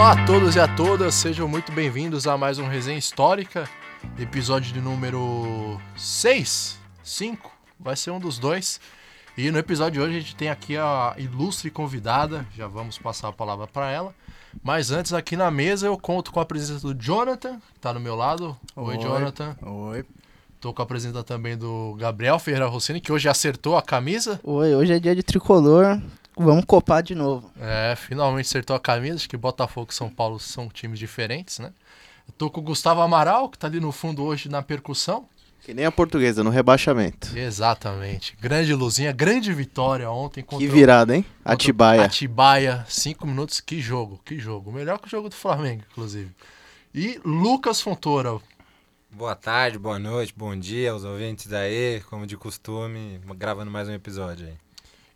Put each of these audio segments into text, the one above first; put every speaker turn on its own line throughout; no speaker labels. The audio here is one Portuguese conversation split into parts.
Olá a todos e a todas, sejam muito bem-vindos a mais um Resenha Histórica, episódio de número 6, 5, vai ser um dos dois. E no episódio de hoje a gente tem aqui a ilustre convidada, já vamos passar a palavra para ela. Mas antes, aqui na mesa, eu conto com a presença do Jonathan, que tá do meu lado. Oi,
Oi.
Jonathan.
Oi.
Tô com a presença também do Gabriel Ferreira Rossini, que hoje acertou a camisa.
Oi, hoje é dia de tricolor. Vamos copar de novo.
É, finalmente acertou a camisa. Acho que Botafogo e São Paulo são times diferentes, né? Eu tô com o Gustavo Amaral, que tá ali no fundo hoje na percussão.
Que nem a portuguesa, no rebaixamento.
Exatamente. Grande luzinha, grande vitória ontem contra
Que virada, hein? Atibaia.
Atibaia, cinco minutos. Que jogo, que jogo. Melhor que o jogo do Flamengo, inclusive. E Lucas Fontoura.
Boa tarde, boa noite, bom dia aos ouvintes aí, como de costume, gravando mais um episódio aí.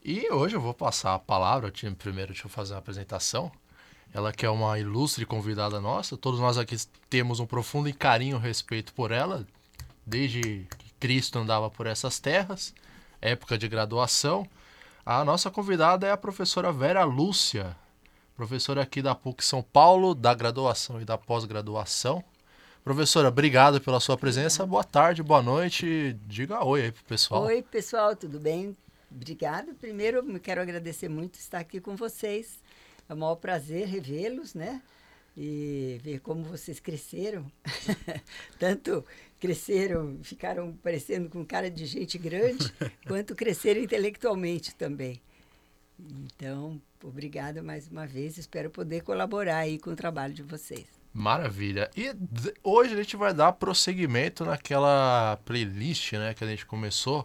E hoje eu vou passar a palavra. Primeiro, deixa eu fazer uma apresentação. Ela que é uma ilustre convidada nossa. Todos nós aqui temos um profundo carinho e respeito por ela, desde que Cristo andava por essas terras, época de graduação. A nossa convidada é a professora Vera Lúcia, professora aqui da PUC São Paulo, da graduação e da pós-graduação. Professora, obrigado pela sua presença. Boa tarde, boa noite. Diga oi aí pro pessoal.
Oi, pessoal, tudo bem? Obrigada. Primeiro, eu quero agradecer muito estar aqui com vocês. É um maior prazer revê-los, né? E ver como vocês cresceram. Tanto cresceram, ficaram parecendo com cara de gente grande, quanto cresceram intelectualmente também. Então, obrigada mais uma vez. Espero poder colaborar aí com o trabalho de vocês.
Maravilha. E hoje a gente vai dar prosseguimento naquela playlist, né, que a gente começou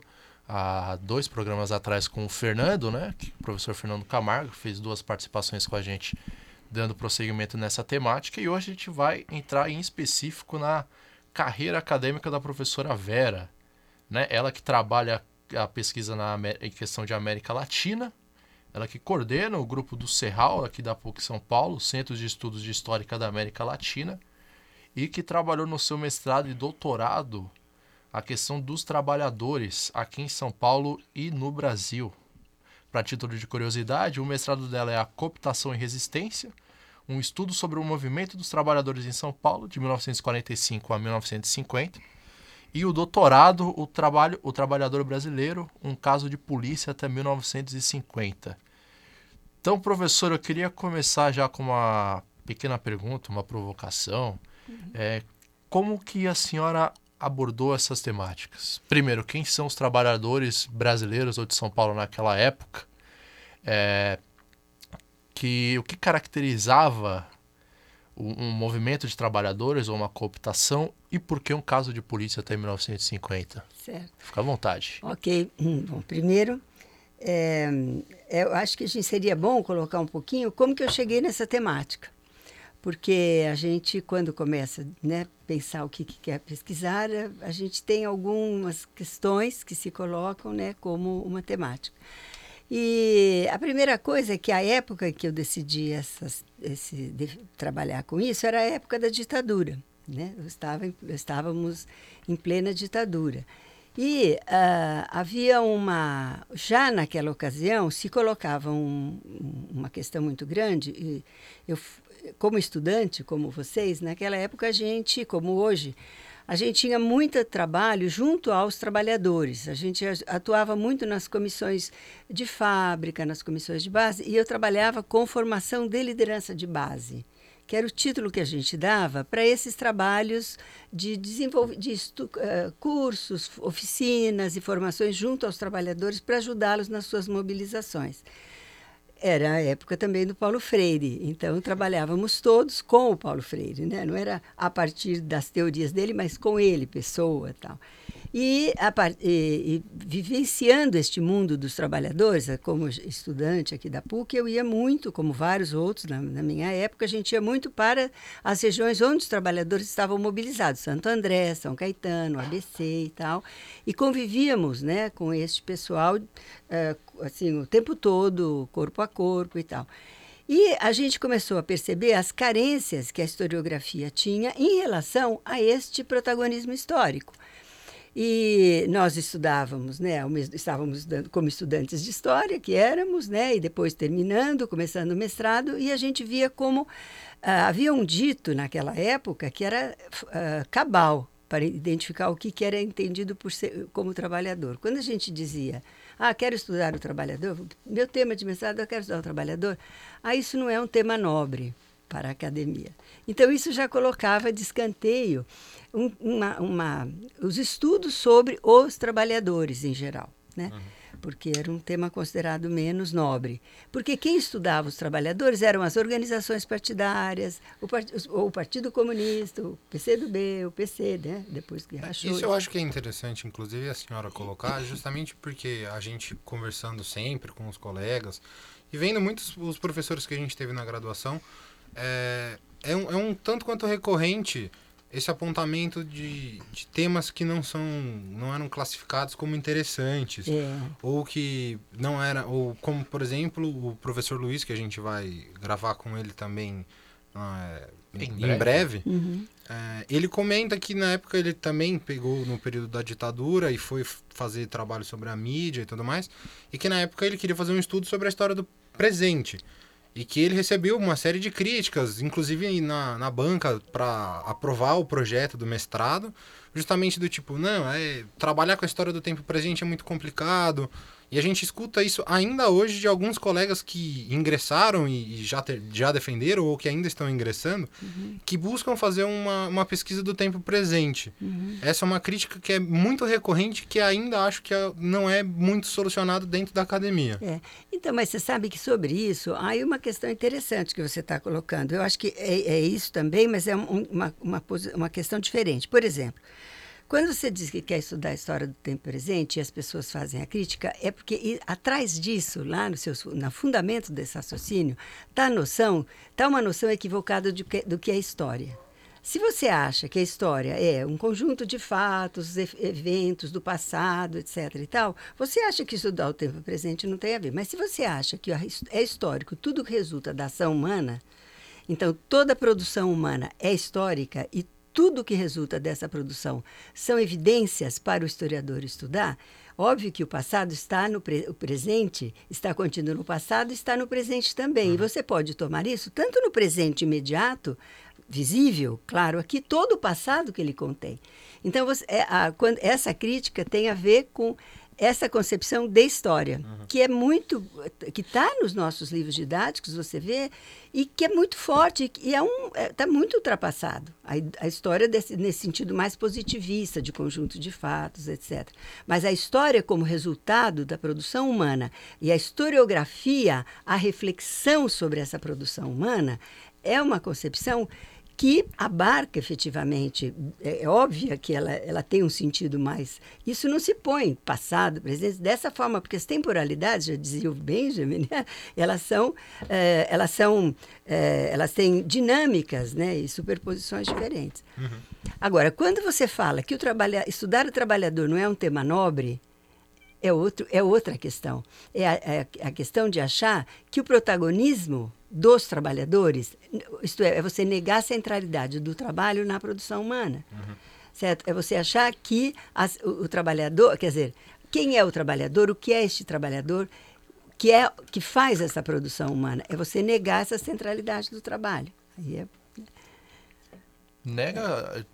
há dois programas atrás com o Fernando, né, o professor Fernando Camargo fez duas participações com a gente dando prosseguimento nessa temática. E hoje a gente vai entrar em específico na carreira acadêmica da professora Vera, né? Ela que trabalha a pesquisa na em questão de América Latina, ela que coordena o grupo do Serral, aqui da PUC São Paulo, Centro de Estudos de Histórica da América Latina, e que trabalhou no seu mestrado e doutorado a questão dos trabalhadores aqui em São Paulo e no Brasil. Para título de curiosidade, o mestrado dela é a Cooptação e Resistência, um estudo sobre o movimento dos trabalhadores em São Paulo de 1945 a 1950, e o doutorado, o, trabalho, o trabalhador brasileiro, um caso de polícia até 1950. Então, professor, eu queria começar já com uma pequena pergunta, uma provocação. É, como que a senhora abordou essas temáticas? Primeiro, quem são os trabalhadores brasileiros ou de São Paulo naquela época? É, que o que caracterizava um, um movimento de trabalhadores ou uma cooptação e por que um caso de polícia até 1950?
Certo?
Fica à vontade.
Ok. Bom, primeiro, é, eu acho que a gente seria bom colocar um pouquinho como que eu cheguei nessa temática. Porque a gente, quando começa né, pensar o que, que quer pesquisar, a- gente tem algumas questões que se colocam né, como uma temática. E a primeira coisa é que a época que eu decidi essas, esse, de- trabalhar com isso era a época da ditadura. Né? Eu estava, estávamos em plena ditadura. E ah, havia uma. Já naquela ocasião, se colocava um- um- uma questão muito grande. E eu, como estudante, como vocês, naquela época a gente, como hoje, a gente tinha muito trabalho junto aos trabalhadores. A gente atuava muito nas comissões de fábrica, nas comissões de base, e eu trabalhava com formação de liderança de base que era o título que a gente dava para esses trabalhos de, de eh, cursos, oficinas e formações junto aos trabalhadores para ajudá-los nas suas mobilizações. Era a época também do Paulo Freire, então trabalhávamos todos com o Paulo Freire, né? não era a partir das teorias dele, mas com ele, pessoa tal. E, a e- e vivenciando este mundo dos trabalhadores, eh, como estudante aqui da PUC, eu ia muito, como vários outros na, na minha época, a gente ia muito para as regiões onde os trabalhadores estavam mobilizados, Santo André, São Caetano, ABC e tal, e convivíamos né, com este pessoal eh, assim, o tempo todo, corpo a corpo e tal. E a gente começou a perceber as carências que a historiografia tinha em relação a este protagonismo histórico. E nós estudávamos, né? Estávamos estudando como estudantes de história, que éramos, né? E depois terminando, começando o mestrado, e a gente via como ah, havia um dito naquela época que era ah, cabal para identificar o que, que era entendido por ser, como trabalhador. Quando a gente dizia, ah, quero estudar o trabalhador, meu tema de mestrado eu quero estudar o trabalhador, ah, isso não é um tema nobre para a academia. Então, isso já colocava de escanteio um- uma- uma- os estudos sobre os trabalhadores em geral, né? porque era um tema considerado menos nobre. Porque quem estudava os trabalhadores eram as organizações partidárias, o, part- o Partido Comunista, o PCdoB, o PC, né? depois que rachou.
Isso eu acho que é interessante, inclusive, a senhora colocar, justamente porque a gente conversando sempre com os colegas e vendo muitos os professores que a gente teve na graduação, é, é, um, é um tanto quanto recorrente esse apontamento de, de temas que não são não eram classificados como interessantes
É,
ou que não era ou como por exemplo o professor Luiz que a gente vai gravar com ele também ah, é,
Em
em,
breve.
breve,
uhum,
é, ele comenta que na época ele também pegou no período da ditadura e foi fazer trabalho sobre a mídia e tudo mais, e que na época ele queria fazer um estudo sobre a história do presente. E que ele recebeu uma série de críticas, inclusive na, na banca, para aprovar o projeto do mestrado, justamente do tipo, não, é, trabalhar com a história do tempo presente é muito complicado. E a gente escuta isso ainda hoje de alguns colegas que ingressaram e, já, ter- já defenderam ou que ainda estão ingressando, que buscam fazer uma, uma pesquisa do tempo presente. Essa é uma crítica que é muito recorrente, que ainda acho que é- não é muito solucionado dentro da academia.
é. Então, mas você sabe que sobre isso, há aí uma questão interessante que você está colocando. Eu acho que é, é isso também, mas é um- uma, uma, uma questão diferente. Por exemplo, quando você diz que quer estudar a história do tempo presente e as pessoas fazem a crítica, é porque e- atrás disso, lá no, seu, no fundamento desse raciocínio, está a noção, está uma noção equivocada de do que é história. Se você acha que a história é um conjunto de fatos, eventos do passado, etc. e tal, você acha que estudar o tempo presente não tem a ver. Mas se você acha que é histórico tudo que resulta da ação humana, então toda produção humana é histórica e tudo que resulta dessa produção são evidências para o historiador estudar. Óbvio que o passado está no pre- o presente, está contido no passado, está no presente também. E você pode tomar isso tanto no presente imediato, visível, claro, aqui todo o passado que ele contém. Então, você- é, a- quando, essa crítica tem a ver com essa concepção de história, que é muito, que está nos nossos livros didáticos, você vê, e que é muito forte, e é um, está muito ultrapassado. A, a história desse, nesse sentido mais positivista, de conjunto de fatos, etc. Mas a história como resultado da produção humana e a historiografia, a reflexão sobre essa produção humana, é uma concepção que abarca efetivamente, é, é óbvia que ela, ela tem um sentido mais. Isso não se põe passado, presente, dessa forma, porque as temporalidades, já dizia o Benjamin, né, elas são, eh, elas são, eh, elas têm dinâmicas né, e superposições diferentes. Agora, quando você fala que o trabalha, estudar o trabalhador não é um tema nobre, é, outro, é outra questão. É a, é a questão de achar que o protagonismo dos trabalhadores, isto é, é você negar a centralidade do trabalho na produção humana. Certo? É você achar que as- o, o trabalhador, quer dizer, quem é o trabalhador, o que é este trabalhador, que é que faz essa produção humana? É você negar essa centralidade do trabalho. Aí é
Nega,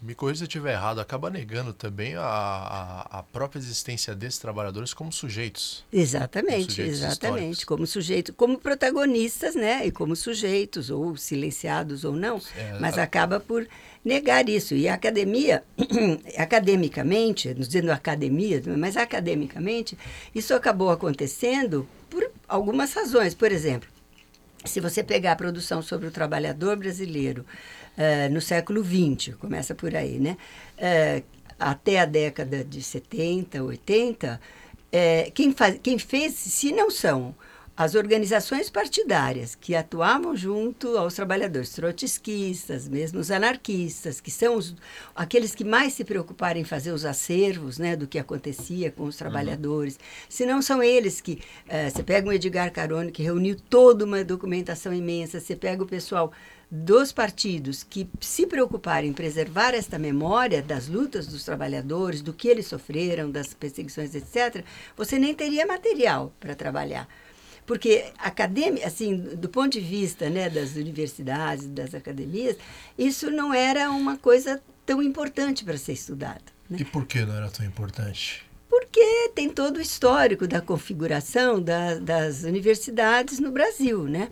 me corrija se eu estiver errado, acaba negando também a, a, a própria existência desses trabalhadores como sujeitos.
Exatamente,
sujeitos
exatamente.
históricos.
Como sujeito, como protagonistas, né? E como sujeitos, ou silenciados ou não,
É,
mas
a-
acaba por negar isso. E a academia, academicamente, não dizendo academia, mas academicamente, isso acabou acontecendo por algumas razões. Por exemplo, se você pegar a produção sobre o trabalhador brasileiro eh, no século XX, começa por aí, né? Eh, até a década de 70, 80, eh, quem, faz, quem fez, se não são as organizações partidárias que atuavam junto aos trabalhadores, trotskistas, mesmo os anarquistas, que são os, aqueles que mais se preocuparam em fazer os acervos né, do que acontecia com os trabalhadores. Se não são eles que. eh, você pega o Edgar Carone, que reuniu toda uma documentação imensa, você pega o pessoal dos partidos que se preocuparem em preservar esta memória das lutas dos trabalhadores, do que eles sofreram, das perseguições, etc., você nem teria material para trabalhar. Porque academia, assim, do ponto de vista né, das universidades, das academias, isso não era uma coisa tão importante para ser estudada. né?
E por que não era tão importante?
Porque tem todo o histórico da configuração da- das universidades no Brasil, né?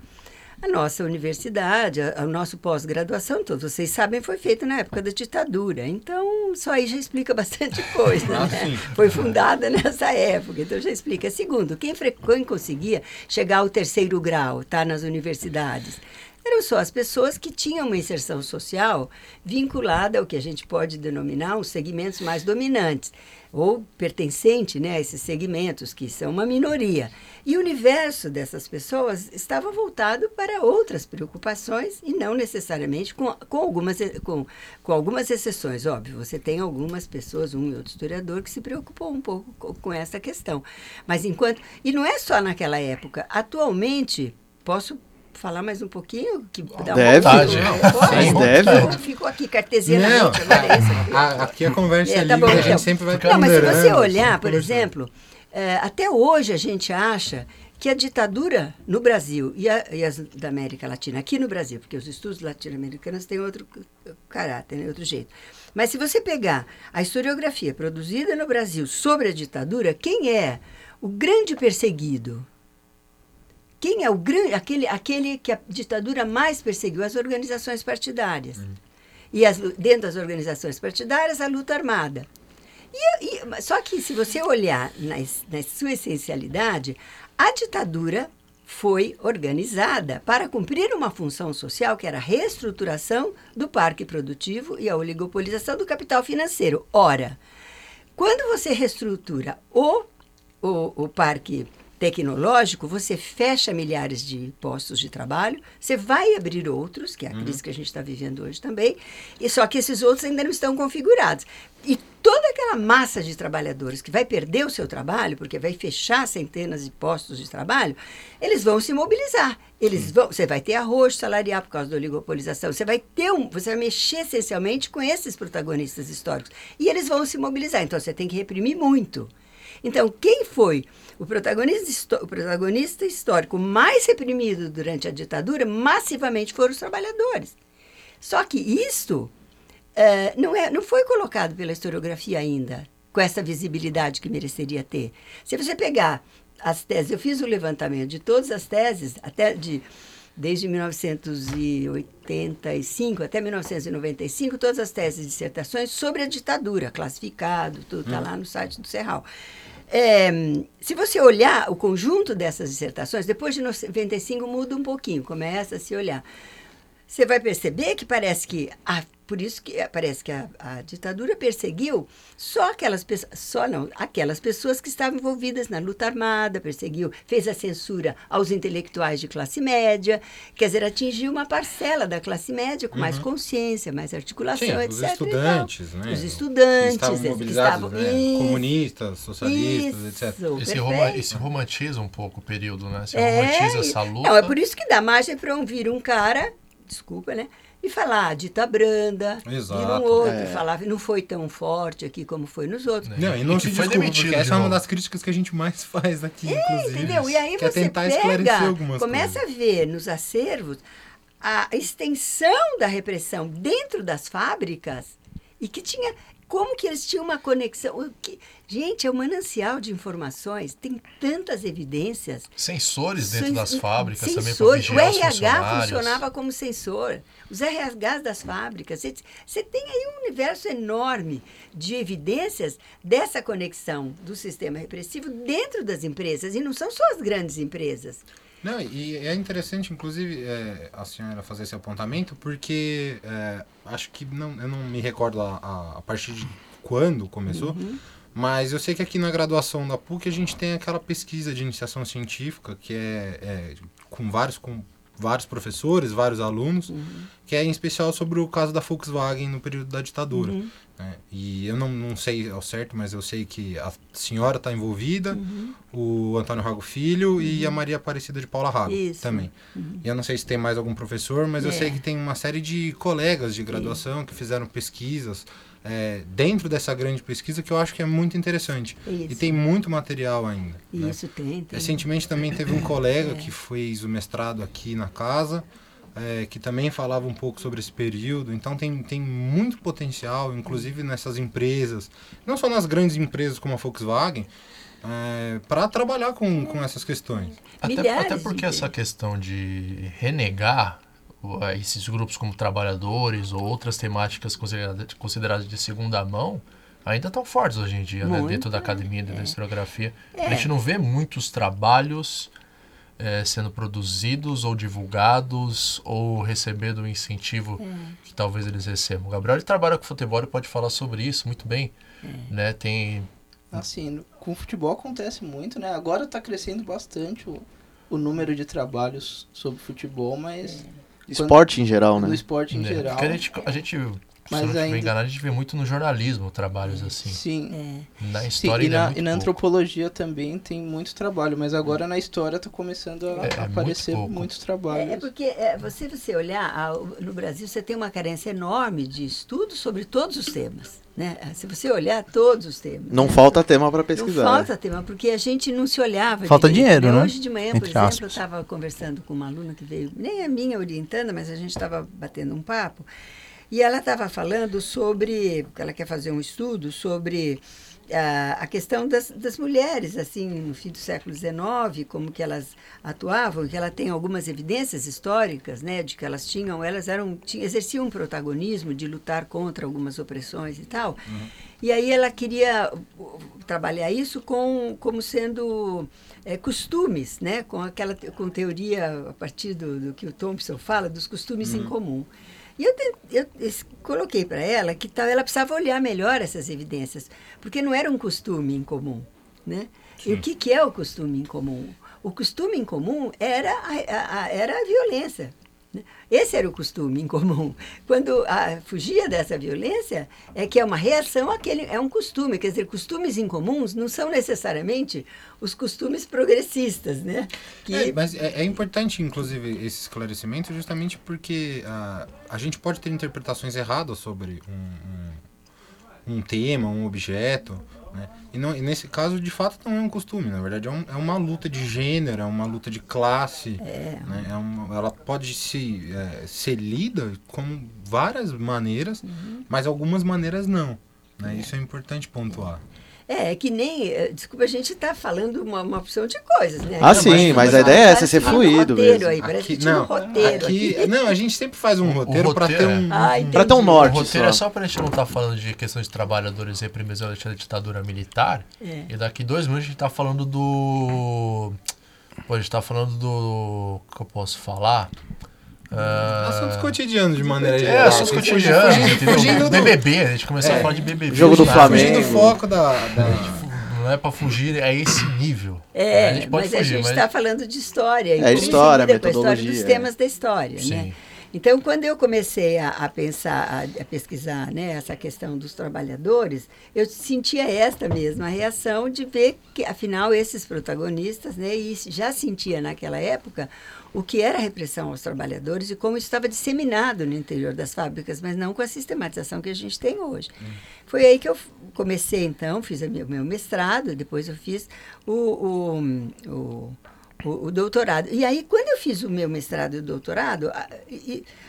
A nossa universidade, a- o nosso pós-graduação, todos vocês sabem, foi feito na época da ditadura. Então, só aí já explica bastante coisa.
Ah,
né? Foi fundada nessa época, então já explica. Segundo, quem, quem conseguia chegar ao terceiro grau, tá, nas universidades, eram só as pessoas que tinham uma inserção social vinculada ao que a gente pode denominar os segmentos mais dominantes, ou pertencente né, a esses segmentos, que são uma minoria. E o universo dessas pessoas estava voltado para outras preocupações e não necessariamente com, com, algumas, com, com algumas exceções. Óbvio, você tem algumas pessoas, um e outro historiador, que se preocupou um pouco com, com essa questão. Mas enquanto. E não é só naquela época. Atualmente, posso falar mais um pouquinho? Que dá
Deve.
Uma...
Vontade.
Pode?
Sim, deve.
Ficou aqui cartesianamente,
Não,
agora é isso aqui.
a- aqui a conversa é,
É, tá
livre,
bom,
a
então.
gente sempre vai
Não, mas se você
ponderando,
olhar, por exemplo, é, até hoje a gente acha que a ditadura no Brasil e, a- e as da América Latina, aqui no Brasil, porque os estudos latino-americanos têm outro caráter, né, outro jeito. Mas se você pegar a historiografia produzida no Brasil sobre a ditadura, quem é o grande perseguido? Quem é o grande, aquele, aquele que a ditadura mais perseguiu? As organizações partidárias. E as, dentro das organizações partidárias, a luta armada. E, e- só que se você olhar na, na sua essencialidade, a ditadura foi organizada para cumprir uma função social que era a reestruturação do parque produtivo e a oligopolização do capital financeiro. Ora, quando você reestrutura o, o, o parque tecnológico, você fecha milhares de postos de trabalho, você vai abrir outros, que é a crise que a gente está vivendo hoje também, e só que esses outros ainda não estão configurados. E toda aquela massa de trabalhadores que vai perder o seu trabalho, porque vai fechar centenas de postos de trabalho, eles vão se mobilizar. Eles vão, você vai ter arroz salarial por causa da oligopolização, você vai ter um, você vai mexer essencialmente com esses protagonistas históricos. E eles vão se mobilizar, então você tem que reprimir muito. Então, quem foi o protagonista, o protagonista histórico mais reprimido durante a ditadura, massivamente foram os trabalhadores. Só que isto eh, não, é, não foi colocado pela historiografia ainda, com essa visibilidade que mereceria ter. Se você pegar as teses, eu fiz o levantamento de todas as teses, até de desde 1985 até 1995, todas as teses e dissertações sobre a ditadura, classificado, tudo está lá no site do Serral. É, se você olhar o conjunto dessas dissertações, depois de 95 muda um pouquinho, começa a se olhar. Você vai perceber que parece que a, por isso que parece que a, a ditadura perseguiu só aquelas pessoas, só não, aquelas pessoas que estavam envolvidas na luta armada, perseguiu, fez a censura aos intelectuais de classe média, quer dizer, atingiu uma parcela da classe média com mais consciência, mais articulação,
Sim,
etc.
os estudantes, né?
Os estudantes,
que estavam
esses que
mobilizados,
estavam-
né?
Isso,
comunistas, socialistas, etc.
isso,
Esse,
perfeito.
roma, esse romantiza um pouco o período, né? Você
É,
romantiza essa luta.
Não, é por isso que dá margem para um vir um cara, desculpa, né? E falar, dita branda,
Exato.
vir um outro,
É.
e falar, não foi tão forte aqui como foi nos outros.
Não, e não
E
se
foi
desculpa,
demitido
porque
de
essa é uma das críticas que a gente mais faz aqui, inclusive.
Entendeu? E aí
que é
você
tentar esclarecer
pega,
algumas
começa
coisas.
a ver nos acervos a extensão da repressão dentro das fábricas e que tinha como que eles tinham uma conexão. o que- gente, é um manancial de informações, tem tantas evidências.
Sensores dentro
Sens-
das fábricas também para
sensores. O
vigiar os
RH funcionava como sensor. Os RHs das fábricas. Você, você tem aí um universo enorme de evidências dessa conexão do sistema repressivo dentro das empresas. E não são só as grandes empresas.
Não, e é interessante, inclusive, é, a senhora fazer esse apontamento, porque é, acho que não, eu não me recordo a, a, a partir de quando começou,
Uhum.
Mas eu sei que aqui na graduação da PUC a gente tem aquela pesquisa de iniciação científica que é, é com vários com vários professores, vários alunos,
Uhum.
que é em especial sobre o caso da Volkswagen no período da ditadura.
Uhum.
né? E eu não, não sei ao certo, mas eu sei que a senhora está envolvida,
Uhum.
o Antônio Rago Filho e a Maria Aparecida de Paula Rago
Isso.
também. E eu não sei se tem mais algum professor, mas eu
É.
sei que tem uma série de colegas de graduação que fizeram pesquisas é, dentro dessa grande pesquisa que eu acho que é muito interessante. E
Isso.
tem muito material ainda. né?
Isso tem, tem.
Recentemente também teve um colega
É.
que fez o mestrado aqui na casa, é, que também falava um pouco sobre esse período. Então tem, tem muito potencial, inclusive nessas empresas, não só nas grandes empresas como a Volkswagen, para trabalhar com, com essas questões.
Até, até
de
porque essa questão de renegar esses grupos como trabalhadores ou outras temáticas consideradas, consideradas de segunda mão ainda estão fortes hoje em dia, né? Dentro da academia, dentro da historiografia. A
É.
gente não vê muitos trabalhos eh, sendo produzidos ou divulgados ou recebendo o incentivo
É.
que talvez eles recebam. O Gabriel ele trabalha com futebol e pode falar sobre isso muito bem.
É.
Né? Tem
Assim, com o futebol acontece muito, né? Agora tá crescendo bastante o, o número de trabalhos sobre futebol, mas
Esporte em geral,
no
né?
esporte em
né?
geral.
Porque a gente, a gente se
Mas
eu não
ainda-
enganado, a gente vê muito no jornalismo trabalhos assim.
Sim.
É.
Na
Sim,
história
e
ainda é
na,
muito
e na
pouco.
antropologia também tem muito trabalho, mas agora na história tá começando a
É, é muito
aparecer
pouco.
muitos
É,
trabalhos.
é porque é, você você olhar o- no Brasil você tem uma carência enorme de estudos sobre todos os temas, né? Se você olhar todos os temas.
Não
né?
falta tema para
Não
pesquisar.
falta tema, porque a gente não se olhava.
Falta
direito,
dinheiro, né?
Hoje de manhã, por
Entre
exemplo,
aspas.
eu estava conversando com uma aluna que veio, nem a minha orientando, mas a gente estava batendo um papo, e ela estava falando sobre, ela quer fazer um estudo sobre ah, a questão das, das mulheres, assim, no fim do século XIX, como que elas atuavam, que ela tem algumas evidências históricas, né, de que elas tinham, elas eram, tinham, exerciam um protagonismo de lutar contra algumas opressões e tal. E aí ela queria trabalhar isso com, como sendo eh, costumes, né, com aquela com teoria a partir do, do que o Thompson fala dos costumes em comum. E eu, eu coloquei para ela que tal, ela precisava olhar melhor essas evidências, porque não era um costume em comum. Né? E o que, que é o costume em comum? O costume em comum era a, a- a- era a violência. Né? Esse era o costume em comum. Quando ah, fugia dessa violência, é que é uma reação àquele. É um costume. Quer dizer, costumes incomuns não são necessariamente os costumes progressistas. Né? Que,
É, mas é, é importante, inclusive, esse esclarecimento justamente porque ah, a gente pode ter interpretações erradas sobre um, um, um tema, um objeto, né? E, não, e nesse caso, de fato, não é um costume. Na verdade, é, um- é uma luta de gênero, é uma luta de classe.
É.
né? É uma- ela pode se, é, ser lida com várias maneiras,
Uhum.
mas algumas maneiras não. Né? Isso é importante pontuar.
É, é que nem. eh, Desculpa, a gente está falando uma, uma opção de coisas, né?
Ah, sim,
mas
parece
a
ideia é essa, ser
tinha um
fluido
roteiro
mesmo.
Aí, parece
Aqui-
que tinha um
não,
roteiro.
aqui-
aqui.
não, a gente sempre faz um roteiro para ter
roteiro,
um.
Ah,
um-
entendi.
Pra ter um
O
norte
roteiro
só.
é só pra gente não estar falando de questões de trabalhadores reprimidos durante a ditadura militar.
É.
E daqui dois minutos a gente tá falando do. Pô, a gente tá falando do. O que eu posso falar? Ah,
Assuntos cotidianos, de maneira
É,
geral.
assuntos
Fugindo-
cotidianos,
fugindo-
entendeu?
fugindo do-
BBB, a gente começou
É.
a falar de BBB.
Jogo do? Flamengo.
Fugindo do foco da. da-
Não é pra fugir, é esse nível.
É,
a gente pode
mas a
fugir,
gente
mas.
está falando de história.
É história,
se lida com a história
metodologia,
dos
é.
temas da história,
Sim.
né? Então, quando eu comecei a, a pensar, a, a pesquisar né, essa questão dos trabalhadores, eu sentia esta mesma reação de ver que, afinal, esses protagonistas, né, e já sentia naquela época o que era repressão aos trabalhadores e como isso estava disseminado no interior das fábricas, mas não com a sistematização que a gente tem hoje. Foi aí que eu comecei, então, fiz o meu, mestrado, depois eu fiz o, o, o, o- o doutorado. E aí, quando eu fiz o meu mestrado e o doutorado,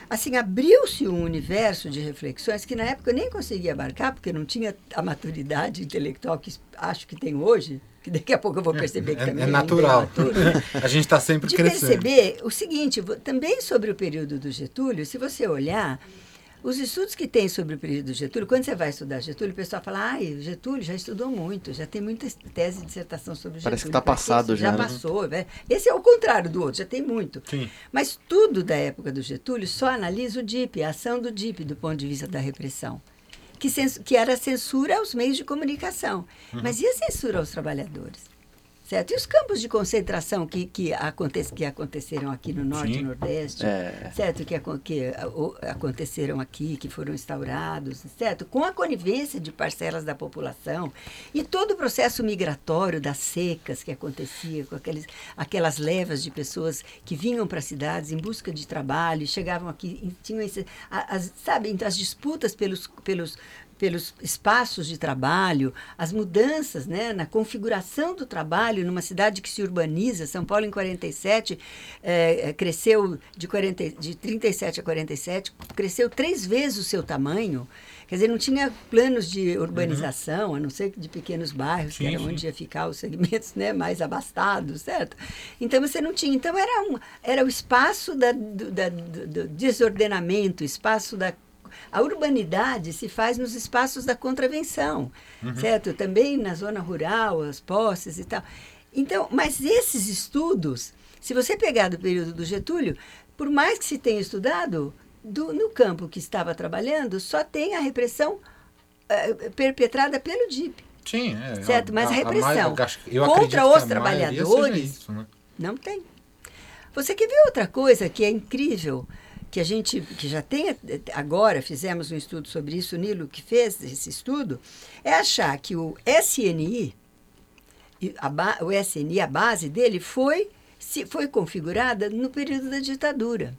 assim, abriu-se um universo de reflexões que na época eu nem conseguia abarcar, porque não tinha a maturidade intelectual que acho que tem hoje, que daqui a pouco eu vou perceber que
é,
também
é natural.
imaturo, né?
A gente está sempre
de
crescendo.
perceber o seguinte, também sobre o período do Getúlio, se você olhar, os estudos que tem sobre o período do Getúlio, quando você vai estudar Getúlio, o pessoal fala, ai, o Getúlio já estudou muito, já tem muita tese de dissertação sobre o
Parece que
Getúlio.
tá
Pra
passado
isso?
já,
Já
né?
passou, né? Esse é o contrário do outro, já tem muito.
Sim.
Mas tudo da época do Getúlio só analisa o DIP, a ação do DIP do ponto de vista da repressão. Que, que era censura aos meios de comunicação. Mas e a censura aos trabalhadores? Certo? E os campos de concentração que, que, aconte, que aconteceram aqui no Norte e Nordeste,
É.
certo? Que, que ah, aconteceram aqui, que foram instaurados, certo? Com a conivência de parcelas da população e todo o processo migratório das secas que acontecia, com aqueles, aquelas levas de pessoas que vinham para as cidades em busca de trabalho, chegavam aqui, tinham esse, as, sabe, então, as disputas pelos, pelos pelos espaços de trabalho, as mudanças né, na configuração do trabalho numa cidade que se urbaniza. São Paulo, em 47, eh, eh, cresceu de, 40, de 37 a 47, cresceu três vezes o seu tamanho. Quer dizer, não tinha planos de urbanização, a não ser que de pequenos bairros, que
Sim,
era
sim.
onde ia ficar os segmentos né, mais abastados, certo? Então você não tinha. Então era, um, era o espaço da, do, da- do- do desordenamento, espaço da a urbanidade se faz nos espaços da contravenção, certo? Também na zona rural, as posses e tal. Então, mas esses estudos, se você pegar do período do Getúlio, por mais que se tenha estudado, do- no campo que estava trabalhando, só tem a repressão eh, perpetrada pelo DIP.
Sim, é.
Certo, mas a repressão
eu acho- eu
contra os
a
trabalhadores-
isso, né?
Não tem. Você quer ver outra coisa que é incrível, que a gente que já tem eh, agora, fizemos um estudo sobre isso, o Nilo que fez esse estudo, é achar que o SNI, a o SNI, a base dele foi, se, foi configurada no período da ditadura.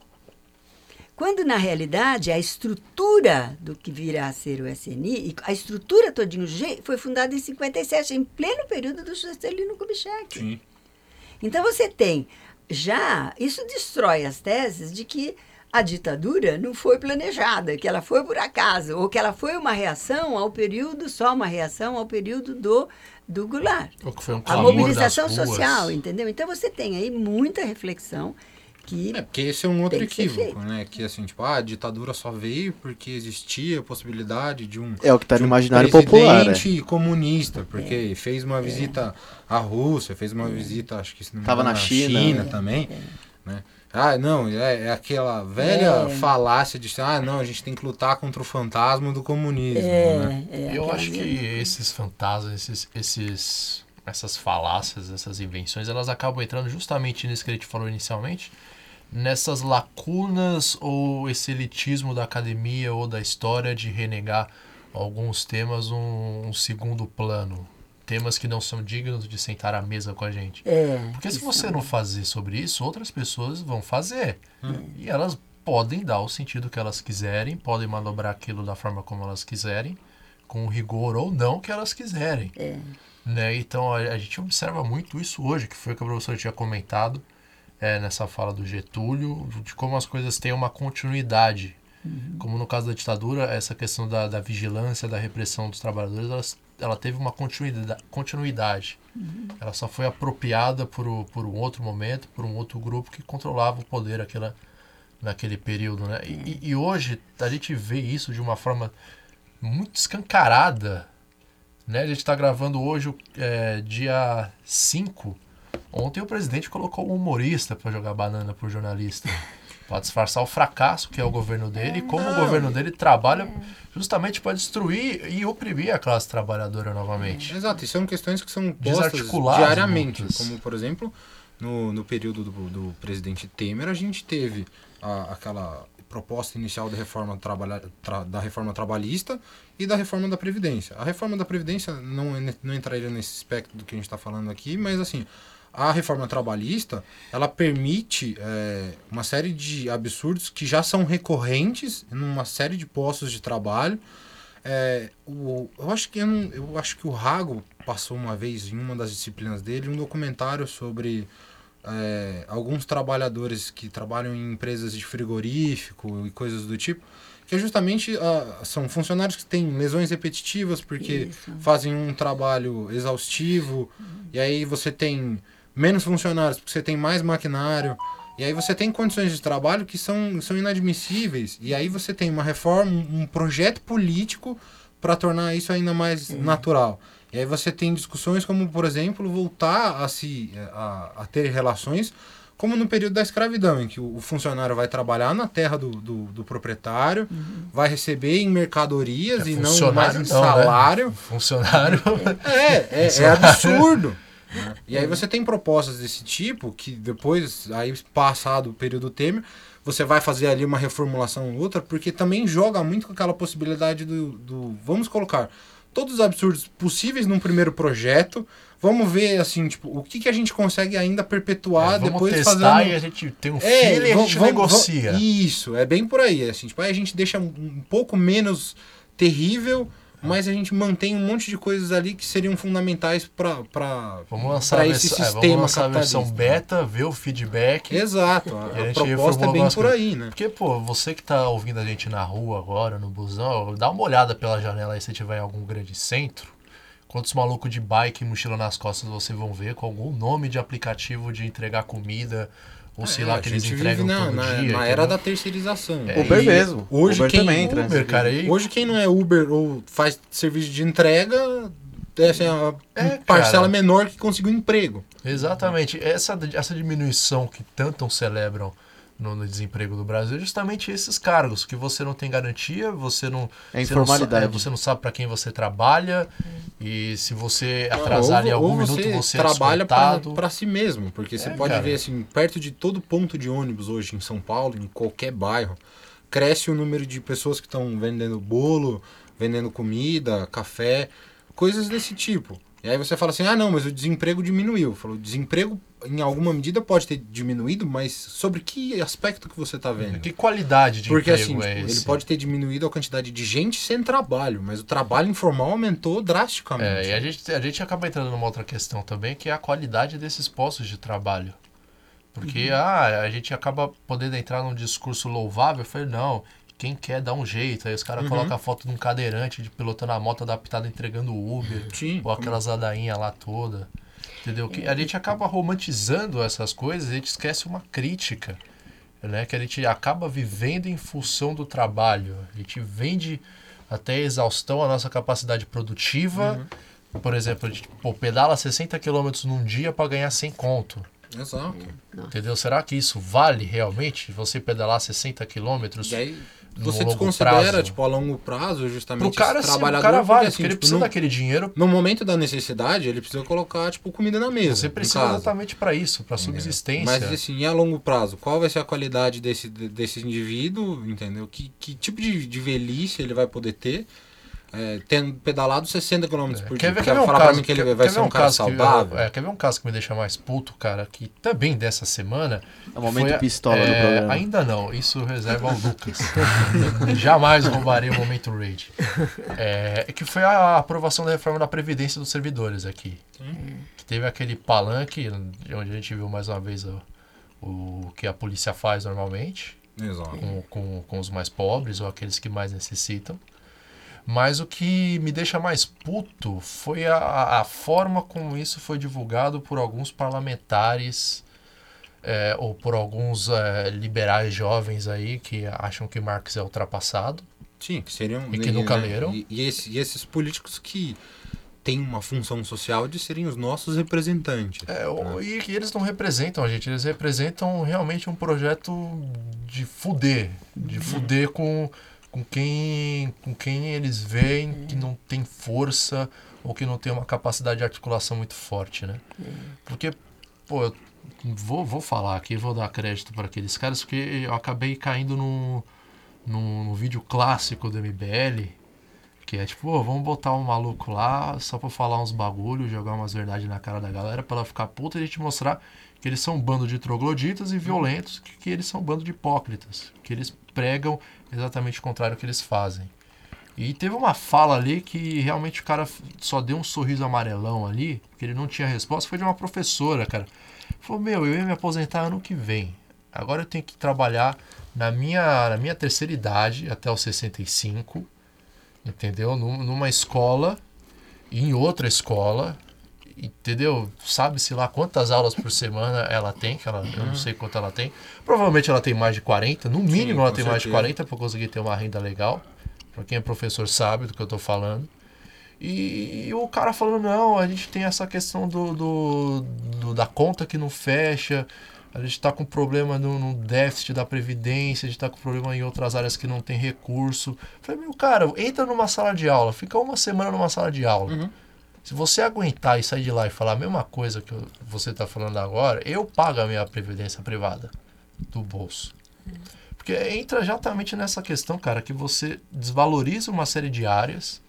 Quando, na realidade, a estrutura do que virá a ser o SNI, a estrutura todinho foi fundada em 57, em pleno período do Juscelino Kubitschek.
Sim.
Então você tem já, isso destrói as teses de que a ditadura não foi planejada, que ela foi por acaso, ou que ela foi uma reação ao período, só uma reação ao período do, do Goulart.
O que foi um
A mobilização
das ruas.
social, entendeu? Então você tem aí muita reflexão que
É, porque esse é um outro equívoco, né? Que assim, tipo, ah, a ditadura só veio porque existia a possibilidade de um.
É o que tá
de
no
um
imaginário popular. É.
presidente comunista, porque fez uma visita à Rússia, fez uma visita, acho que se não me
Tava
engano,
na China. né?
também. Né? Ah, não, é, é aquela velha
É.
falácia de ah, não, a gente tem que lutar contra o fantasma do comunismo. né?
é, é
Eu acho que esses fantasmas, esses, esses, essas falácias, essas invenções, elas acabam entrando justamente nisso que a gente falou inicialmente, nessas lacunas ou esse elitismo da academia ou da história de renegar alguns temas um, um segundo plano. Temas que não são dignos de sentar à mesa com a gente.
É,
Porque se você
são-
não fazer sobre isso, outras pessoas vão fazer. E elas podem dar o sentido que elas quiserem, podem manobrar aquilo da forma como elas quiserem, com o rigor ou não que elas quiserem.
É.
Né? Então a, a gente observa muito isso hoje, que foi o que a professora tinha comentado é, nessa fala do Getúlio, de como as coisas têm uma continuidade. Como no caso da ditadura, essa questão da, da vigilância, da repressão dos trabalhadores, elas, ela teve uma continuidade. continuidade. Ela só foi apropriada por, por um outro momento, por um outro grupo que controlava o poder aquela, naquele período. Né? E, e- hoje a gente vê isso de uma forma muito escancarada. Né? A gente está gravando hoje, é, dia 5. Ontem o presidente colocou um humorista para jogar banana por jornalista. Para disfarçar o fracasso que é o governo dele e como o governo dele trabalha justamente para destruir e oprimir a classe trabalhadora novamente.
Exato, e são questões que são postas diariamente.
lutas.
Como, por exemplo, no, no período do, do presidente Temer, a gente teve a- aquela proposta inicial da reforma, trabalha, tra- da reforma trabalhista e da reforma da Previdência. A reforma da Previdência não, é não entraria nesse aspecto do que a gente está falando aqui, mas assim, a reforma trabalhista, ela permite é, uma série de absurdos que já são recorrentes numa série de postos de trabalho, é, o, eu, acho que eu, não- eu acho que o Rago passou uma vez em uma das disciplinas dele um documentário sobre é, alguns trabalhadores que trabalham em empresas de frigorífico e coisas do tipo, que é justamente ah, são funcionários que têm lesões repetitivas porque
Isso.
fazem um trabalho exaustivo. E aí você tem menos funcionários porque você tem mais maquinário e aí você tem condições de trabalho que são, são inadmissíveis e aí você tem uma reforma, um projeto político para tornar isso ainda mais natural. E aí você tem discussões como, por exemplo, voltar a se a, a ter relações como no período da escravidão, em que o o funcionário vai trabalhar na terra do, do, do proprietário, vai receber em mercadorias e não mais em
É funcionário não, né?
salário.
Funcionário.
É, é, é absurdo. né? E aí você tem propostas desse tipo que depois, aí passado o período Temer, você vai fazer ali uma reformulação ou outra, porque também joga muito com aquela possibilidade do, do vamos colocar todos os absurdos possíveis num primeiro projeto, vamos ver assim, tipo, o que, que a gente consegue ainda perpetuar
É, vamos
depois
testar
fazendo
e a gente tem um
é,
filho e a gente
vamos-
negocia.
vamos- Isso, é bem por aí. Assim, tipo, aí a gente deixa um, um pouco menos terrível, mas a gente mantém um monte de coisas ali que seriam fundamentais para
Vamos lançar,
esse
versão, é,
sistema
vamos lançar a versão
capitalista.
beta, ver o feedback.
Exato, a,
E a
a
gente
proposta é bem por aí, né?
Porque, pô, você que tá ouvindo a gente na rua agora, no busão, dá uma olhada pela janela aí se tiver em algum grande centro. Quantos malucos de bike e mochila nas costas vocês vão ver com algum nome de aplicativo de entregar comida, ou sei
É,
lá,
a
que eles
gente
entregam
vive na,
todo
na,
dia.
na
entendeu?
era da terceirização.
É,
Uber mesmo.
hoje
Uber
quem-
também entra.
Uber, cara, e
Hoje quem não é Uber ou faz serviço de entrega é assim, a
É,
parcela
cara.
menor que conseguiu emprego.
Exatamente. Essa, essa diminuição que tanto celebram no, no desemprego do Brasil é justamente esses cargos, que você não tem garantia, você não.
É
você não sa-
informalidade.
é, Você não sabe para quem você trabalha, e se você atrasar
ou,
ali algum
ou
minuto,
você
você é
trabalha
descontado.
para si mesmo, porque você
É,
pode
cara.
ver assim, perto de todo ponto de ônibus hoje em São Paulo, em qualquer bairro, cresce o número de pessoas que estão vendendo bolo, vendendo comida, café, coisas desse tipo. E aí você fala assim: "Ah, não, mas o desemprego diminuiu". Falou: "O desemprego em alguma medida pode ter diminuído, mas sobre que aspecto que você está vendo?"
Que qualidade de
Porque
emprego
assim, tipo,
é
ele
esse?
pode ter diminuído a quantidade de gente sem trabalho, mas o trabalho informal aumentou drasticamente.
É, e a gente, a gente acaba entrando numa outra questão também, que é a qualidade desses postos de trabalho. Porque
Uhum.
ah, a gente acaba podendo entrar num discurso louvável. Falei, não, quem quer dá um jeito. Aí os caras
Uhum.
colocam a foto de um cadeirante de pilotando a moto adaptada entregando Uber.
Sim,
Ou aquelas ladainhas lá toda. Entendeu? Que a gente acaba romantizando essas coisas e a gente esquece uma crítica. Né? Que a gente acaba vivendo em função do trabalho. A gente vende até a exaustão a nossa capacidade produtiva. Por exemplo, a gente pô, pedala 60 km num dia para ganhar 100 conto.
Exato.
Entendeu? Será que isso vale realmente? Você pedalar 60 quilômetros?
E aí você desconsidera,
prazo?
tipo, a longo prazo, justamente
Pro cara,
esse
sim, o
trabalhador.
cara vale,
porque,
porque ele
tipo,
precisa
no,
daquele dinheiro.
no momento da necessidade, ele precisa colocar, tipo, comida na mesa.
Você precisa exatamente para isso, para subsistência.
Mas assim, e a longo prazo, qual vai ser a qualidade desse, de- desse indivíduo, entendeu? Que, que tipo de, de velhice ele vai poder ter, é, tendo pedalado 60 km por dia?
Quer ver,
Quer
ver um
falar
caso,
pra mim que ele
quer-
vai
quer
ser
ver
um cara
caso que-
saudável?
é, quer ver um caso que me deixa mais puto, cara? Que também dessa semana.
É o momento
foi
pistola do
é,
programa.
Ainda não, isso reserva ao Lucas. Jamais roubarei o momento raid. É, que foi a aprovação da reforma da Previdência dos servidores aqui. Que teve aquele palanque, onde a gente viu mais uma vez o, o que a polícia faz normalmente
Exato.
com, com, com os mais pobres ou aqueles que mais necessitam. Mas o que me deixa mais puto foi a, a forma como isso foi divulgado por alguns parlamentares é, ou por alguns é, liberais jovens aí que acham que Marx é ultrapassado.
Sim, que seriam.
E que nunca leram.
E, e esse- e esses políticos que têm uma função social de serem os nossos representantes.
É, o- e que eles não representam a gente, eles representam realmente um projeto de fuder, de fuder com, com, quem, com quem eles veem que não tem força ou que não tem uma capacidade de articulação muito forte, né? Porque, pô, eu vou, vou falar aqui, vou dar crédito para aqueles caras, porque eu acabei caindo no, no, no vídeo clássico do MBL, que é tipo, "Ô, vamos botar um maluco lá só pra falar uns bagulho, jogar umas verdades na cara da galera pra ela ficar puta e a gente mostrar que eles são um bando de trogloditas e violentos, que, que eles são um bando de hipócritas, que eles pregam exatamente o contrário que eles fazem. E teve uma fala ali que realmente o cara só deu um sorriso amarelão ali, porque ele não tinha resposta, foi de uma professora, cara. Falou, meu, eu ia me aposentar ano que vem. Agora eu tenho que trabalhar na minha, na minha terceira idade, até os 65, entendeu? Num- Numa escola, e em outra escola, entendeu? Sabe-se lá quantas aulas por semana ela tem, que ela, eu não sei quanto ela tem. Provavelmente ela tem mais de 40, no mínimo ela
com
tem mais de
certeza.
40 para conseguir ter uma renda legal. Para quem é professor sabe do que eu tô falando. E, e o cara falando, não, a gente tem essa questão do, do, do- da conta que não fecha, a gente está com problema no, no, déficit da Previdência, a gente está com problema em outras áreas que não tem recurso. falei, meu cara, entra numa sala de aula, fica uma semana numa sala de aula.
Uhum.
Se você aguentar e sair de lá e falar a mesma coisa que você está falando agora, eu pago a minha Previdência privada do bolso. Porque entra exatamente nessa questão, cara, que você desvaloriza uma série de áreas,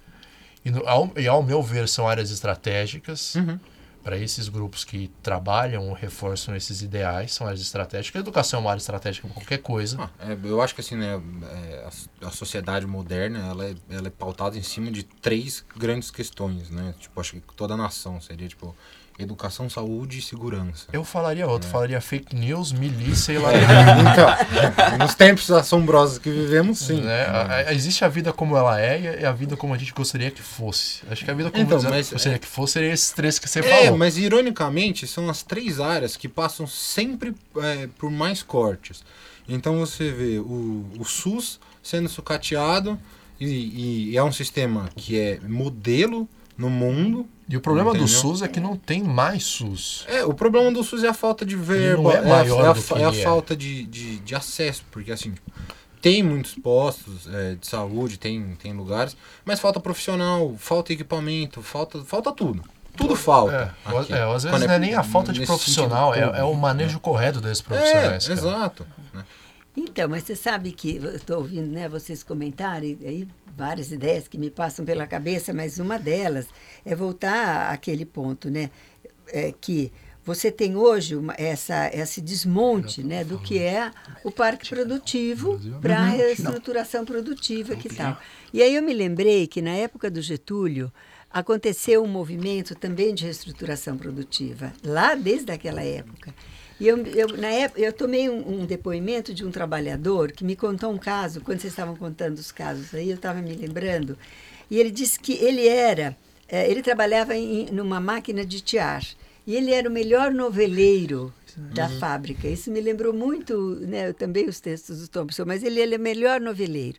e, ao, e ao meu ver são áreas estratégicas.
Uhum
para esses grupos que trabalham ou reforçam esses ideais, são áreas estratégicas. A educação é uma área estratégica para qualquer coisa.
Ah, é, eu acho que assim, né, é, a, a, sociedade moderna, ela é, ela é pautada em cima de três grandes questões, né? Tipo, acho que toda nação seria, tipo, educação, saúde e segurança.
Eu falaria outro, é. falaria fake news, milícia e lá.
É, então, nos tempos assombrosos que vivemos, sim.
Né? A, existe a vida como ela é e a vida como a gente gostaria que fosse. Acho que a vida como então, mas, gostaria é... que fosse seria esses três que você é, falou.
É, mas ironicamente são as três áreas que passam sempre é, por mais cortes. Então você vê o, o SUS sendo sucateado e, e é um sistema que é modelo no mundo
e o problema Entendeu? do SUS é que não tem mais SUS.
É, o problema do SUS é a falta de verba, é, maior é, a, é, a, é a falta de, de, de, acesso, porque assim, tem muitos postos é, de saúde, tem, tem lugares, mas falta profissional, falta equipamento, falta, falta tudo. Tudo falta.
É, aqui, é às vezes não é nem a falta de profissional, é, é, o manejo né? correto desses profissionais.
É, exato. Né?
Então, mas você sabe que estou ouvindo né, vocês comentarem, aí várias ideias que me passam pela cabeça, mas uma delas é voltar àquele ponto, né? É que você tem hoje uma, essa, esse desmonte né, do que é o parque produtivo para a reestruturação produtiva que tal. E aí eu me lembrei que na época do Getúlio aconteceu um movimento também de reestruturação produtiva, lá desde aquela época. E eu, eu, na época, eu tomei um, um, depoimento de um trabalhador que me contou um caso, quando vocês estavam contando os casos aí, eu estava me lembrando, e ele disse que ele era, é, ele trabalhava em numa máquina de tiar, e ele era o melhor noveleiro da uhum. fábrica. Isso me lembrou muito, né, também os textos do Thompson, mas ele, ele é o melhor noveleiro.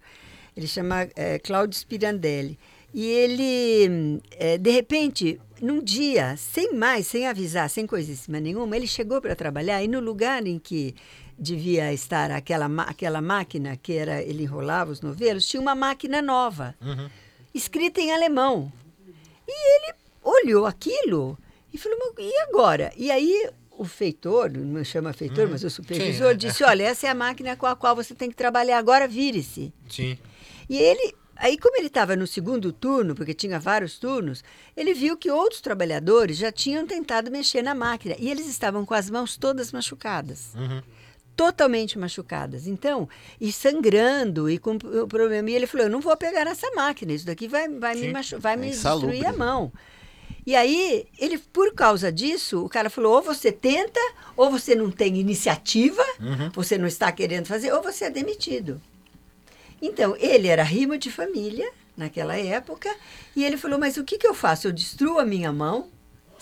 Ele chama é, Cláudio Spirandelli. E ele, é, de repente, num dia, sem mais, sem avisar, sem coisíssima nenhuma, ele chegou para trabalhar e no lugar em que devia estar aquela, aquela máquina que era ele enrolava os novelos, tinha uma máquina nova, uhum. escrita em alemão. E ele olhou aquilo e falou, e agora? E aí o feitor, não chama feitor, uhum. mas o supervisor, Sim. disse, olha, essa é a máquina com a qual você tem que trabalhar agora, vire-se.
Sim.
E ele Aí, como ele estava no segundo turno, porque tinha vários turnos, ele viu que outros trabalhadores já tinham tentado mexer na máquina e eles estavam com as mãos todas machucadas.
Uhum.
Totalmente machucadas. Então, e sangrando e com o problema. E ele falou: Eu não vou pegar essa máquina, isso daqui vai, vai me, machu vai me destruir a mão. E aí, ele, por causa disso, o cara falou: ou você tenta, ou você não tem iniciativa,
uhum.
você não está querendo fazer, ou você é demitido. Então, ele era rimo de família naquela época, e ele falou: Mas o que, que eu faço? Eu destruo a minha mão,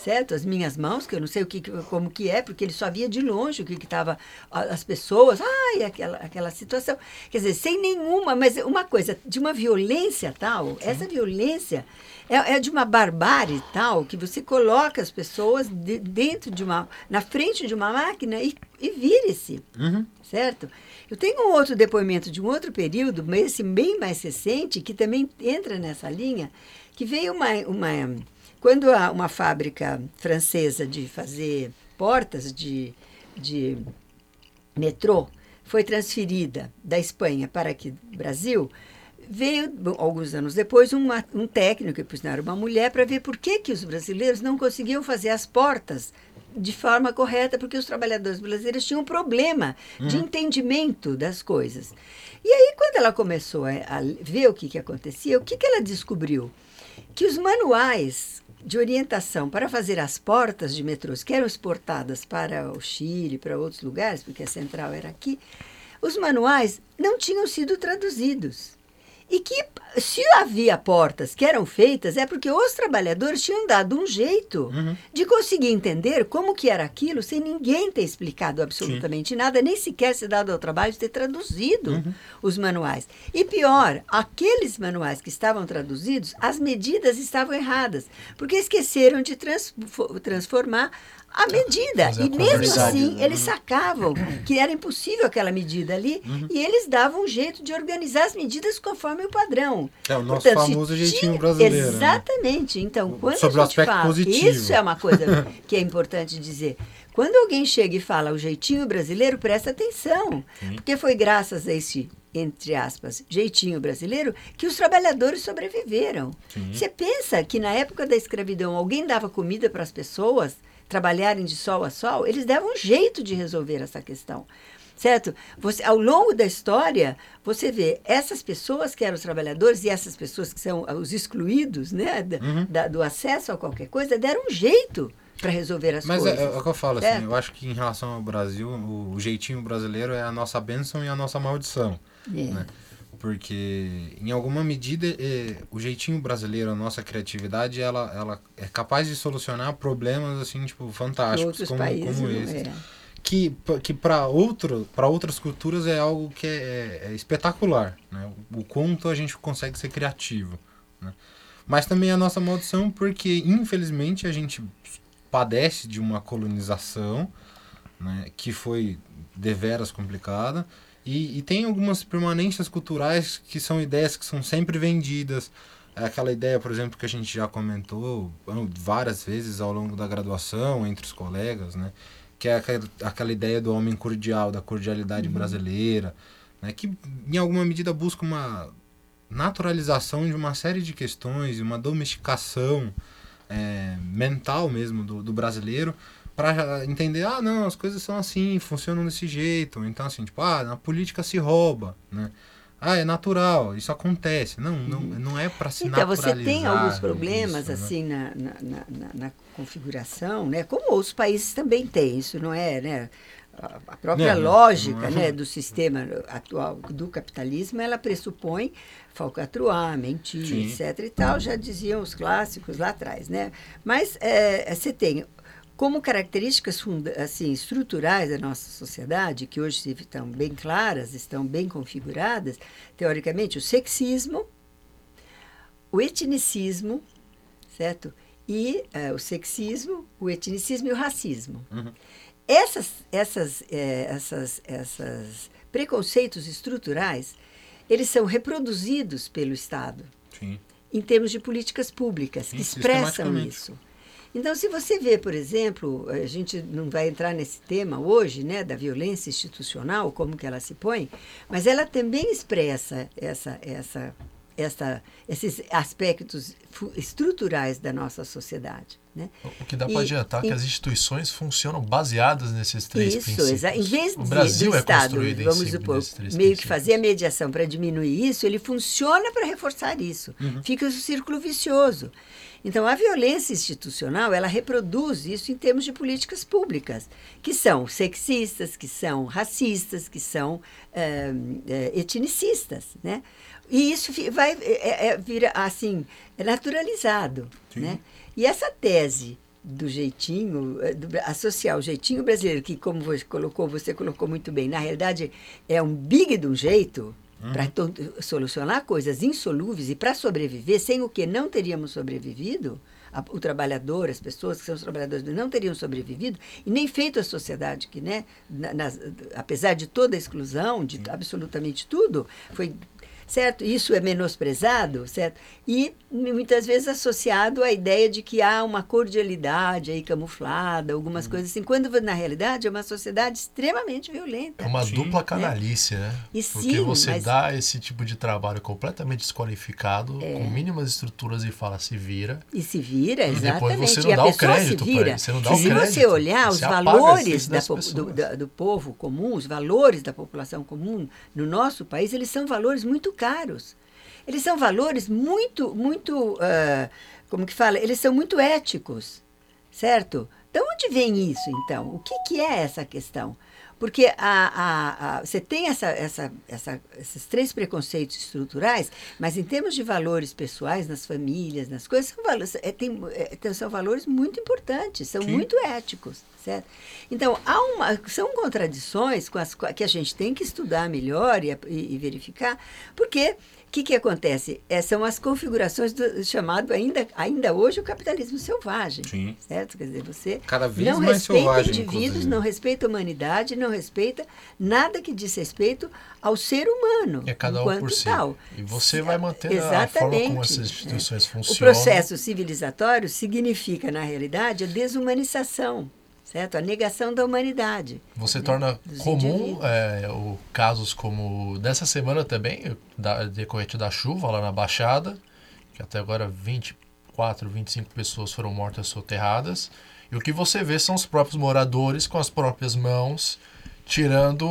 certo? As minhas mãos, que eu não sei o que, como que é, porque ele só via de longe o que estava as pessoas, ai, aquela, aquela situação. Quer dizer, sem nenhuma, mas uma coisa, de uma violência tal, Sim. essa violência é, é, de uma barbárie tal, que você coloca as pessoas de, dentro de uma, na frente de uma máquina e, e vire-se,
uhum.
certo? Eu tenho um outro depoimento de um outro período, mas esse bem mais recente, que também entra nessa linha, que veio uma. uma quando uma fábrica francesa de fazer portas de, de metrô foi transferida da Espanha para aqui Brasil, veio, alguns anos depois, uma, um técnico, que por era uma mulher, para ver por que, que os brasileiros não conseguiam fazer as portas de forma correta, porque os trabalhadores brasileiros tinham um problema uhum. de entendimento das coisas. E aí, quando ela começou a, a ver o que, que acontecia, o que, que ela descobriu? Que os manuais de orientação para fazer as portas de metrôs que eram exportadas para o Chile, para outros lugares, porque a central era aqui, os manuais não tinham sido traduzidos. E que se havia portas que eram feitas é porque os trabalhadores tinham dado um jeito
uhum.
de conseguir entender como que era aquilo sem ninguém ter explicado absolutamente Sim. nada, nem sequer se dado ao trabalho de ter traduzido
uhum.
os manuais. E pior, aqueles manuais que estavam traduzidos, as medidas estavam erradas, porque esqueceram de trans transformar a medida.
Fazer
E mesmo assim, eles sacavam que era impossível aquela medida ali e eles davam um jeito de organizar as medidas conforme o padrão.
É o nosso
Portanto,
famoso jeitinho brasileiro. né?
Exatamente. Então, quando
Sobre o
a gente
aspecto
fala,
positivo.
isso é uma coisa que é importante dizer. Quando alguém chega e fala o jeitinho brasileiro, presta atenção. Porque foi graças a esse, entre aspas, jeitinho brasileiro que os trabalhadores sobreviveram. Você pensa que na época da escravidão alguém dava comida para as pessoas trabalharem de sol a sol? Eles davam um jeito de resolver essa questão. Certo? Você, ao longo da história, você vê essas pessoas que eram os trabalhadores e essas pessoas que são os excluídos né, da-
Uhum.
da- do acesso a qualquer coisa, deram um jeito para resolver as
Mas é,
coisas.
é o que eu falo, assim,
Certo?
eu acho que em relação ao Brasil, o, o jeitinho brasileiro é a nossa bênção e a nossa maldição.
É.
né? Porque, em alguma medida, é, o jeitinho brasileiro, a nossa criatividade, ela, ela é capaz de solucionar problemas, assim, tipo, fantásticos,
Outros
como,
países
como esse.
é.
Que, que para outro, para outras culturas é algo que é, é espetacular, né? O quanto a gente consegue ser criativo, né? Mas também é a nossa maldição porque, infelizmente, a gente padece de uma colonização, né? Que foi deveras complicada. E, e tem algumas permanências culturais que são ideias que são sempre vendidas. É aquela ideia, por exemplo, que a gente já comentou várias vezes ao longo da graduação, entre os colegas, né? que é aquela, aquela ideia do homem cordial, da cordialidade brasileira, né, que em alguma medida busca uma naturalização de uma série de questões, uma domesticação é, mental mesmo do, do brasileiro para entender, ah, não, as coisas são assim, funcionam desse jeito. Então, assim, tipo, ah, na política se rouba, né? Ah, é natural, isso acontece. Não, não, não é para se
Então, você tem alguns problemas,
isso, né?
assim, na, na, na, na- na configuração, né? Como outros países também têm, isso não é, né? A própria
Não, não,
lógica
não é.
né, do sistema atual do capitalismo, ela pressupõe falcatruar, mentir,
Sim.
etc. e tal, já diziam os clássicos lá atrás, né? Mas é, você tem como características assim, estruturais da nossa sociedade, que hoje estão bem claras, estão bem configuradas, teoricamente, o sexismo, o etnicismo, certo? E eh, o sexismo, o etnicismo e o racismo.
Uhum.
Essas, essas, eh, essas, essas preconceitos estruturais, eles são reproduzidos pelo Estado
Sim.
em termos de políticas públicas que
Sim,
expressam
sistematicamente.
isso. Então, se você vê, por exemplo, a gente não vai entrar nesse tema hoje, né, da violência institucional, como que ela se põe, mas ela também expressa essa, essa, essa, esses aspectos estruturais da nossa sociedade. Né?
O que dá para adiantar é
e-
que as instituições funcionam baseadas nesses três
Isso,
princípios.
em vez
o
de,
Brasil
do
é
Estado, vamos supor, meio que
princípios.
fazer a mediação para diminuir isso, ele funciona para reforçar isso.
Uhum.
Fica um círculo vicioso. Então, a violência institucional, ela reproduz isso em termos de políticas públicas, que são sexistas, que são racistas, que são eh, eh, etnicistas, né? E isso vai é, é, vira assim é naturalizado, né? E essa tese do jeitinho, do, associar o jeitinho brasileiro, que como você colocou, você colocou muito bem, na realidade é um big de um jeito para solucionar coisas insolúveis e para sobreviver, sem o que não teríamos sobrevivido, a- o trabalhador, as pessoas que são os trabalhadores não teriam sobrevivido e nem feito a sociedade que, né, na- nas- apesar de toda a exclusão, de absolutamente tudo, foi certo? Isso é menosprezado, certo? E muitas vezes associado à ideia de que há uma cordialidade aí camuflada, algumas coisas assim, quando na realidade é uma sociedade extremamente violenta.
É uma
Sim.
dupla canalice, né?
E
Porque
sim,
você
mas-
dá esse tipo de trabalho completamente desqualificado,
É.
com mínimas estruturas e fala se vira.
E se vira,
E depois
exatamente.
você não
e
dá o crédito
vira.
ele, você não dá
e
o
se você
crédito,
olhar os
você apaga as
valores da do, da- do povo comum, os valores da população comum no nosso país, eles são valores muito caros. Eles são valores muito, muito, ah, como que fala? Eles são muito éticos, certo? De onde vem isso, então? O que, que é essa questão? Porque a, a, a- você tem essa, essa, essa, esses três preconceitos estruturais, mas em termos de valores pessoais, nas famílias, nas coisas, são valores, é, tem, é, são valores muito importantes, são
Sim.
muito éticos, certo? Então, há uma, são contradições com as que a gente tem que estudar melhor e, e- e verificar, porque que, que acontece? É, são as configurações do chamado ainda, ainda hoje o capitalismo selvagem,
Sim.
certo? Quer dizer, você
Cada vez
não
mais
respeita
selvagem,
indivíduos,
inclusive.
não respeita a humanidade, não respeita nada que diz respeito ao ser humano.
É cada um por si.
tal.
E você vai manter a forma
Exatamente.
como essas instituições
O
funcionam.
processo civilizatório significa, na realidade, a desumanização, certo? A negação da humanidade.
Você torna
dos
comum é, o, casos como dessa semana também, da, decorrente da chuva lá na Baixada, que até agora 24, 25 pessoas foram mortas soterradas. E o que você vê são os próprios moradores com as próprias mãos tirando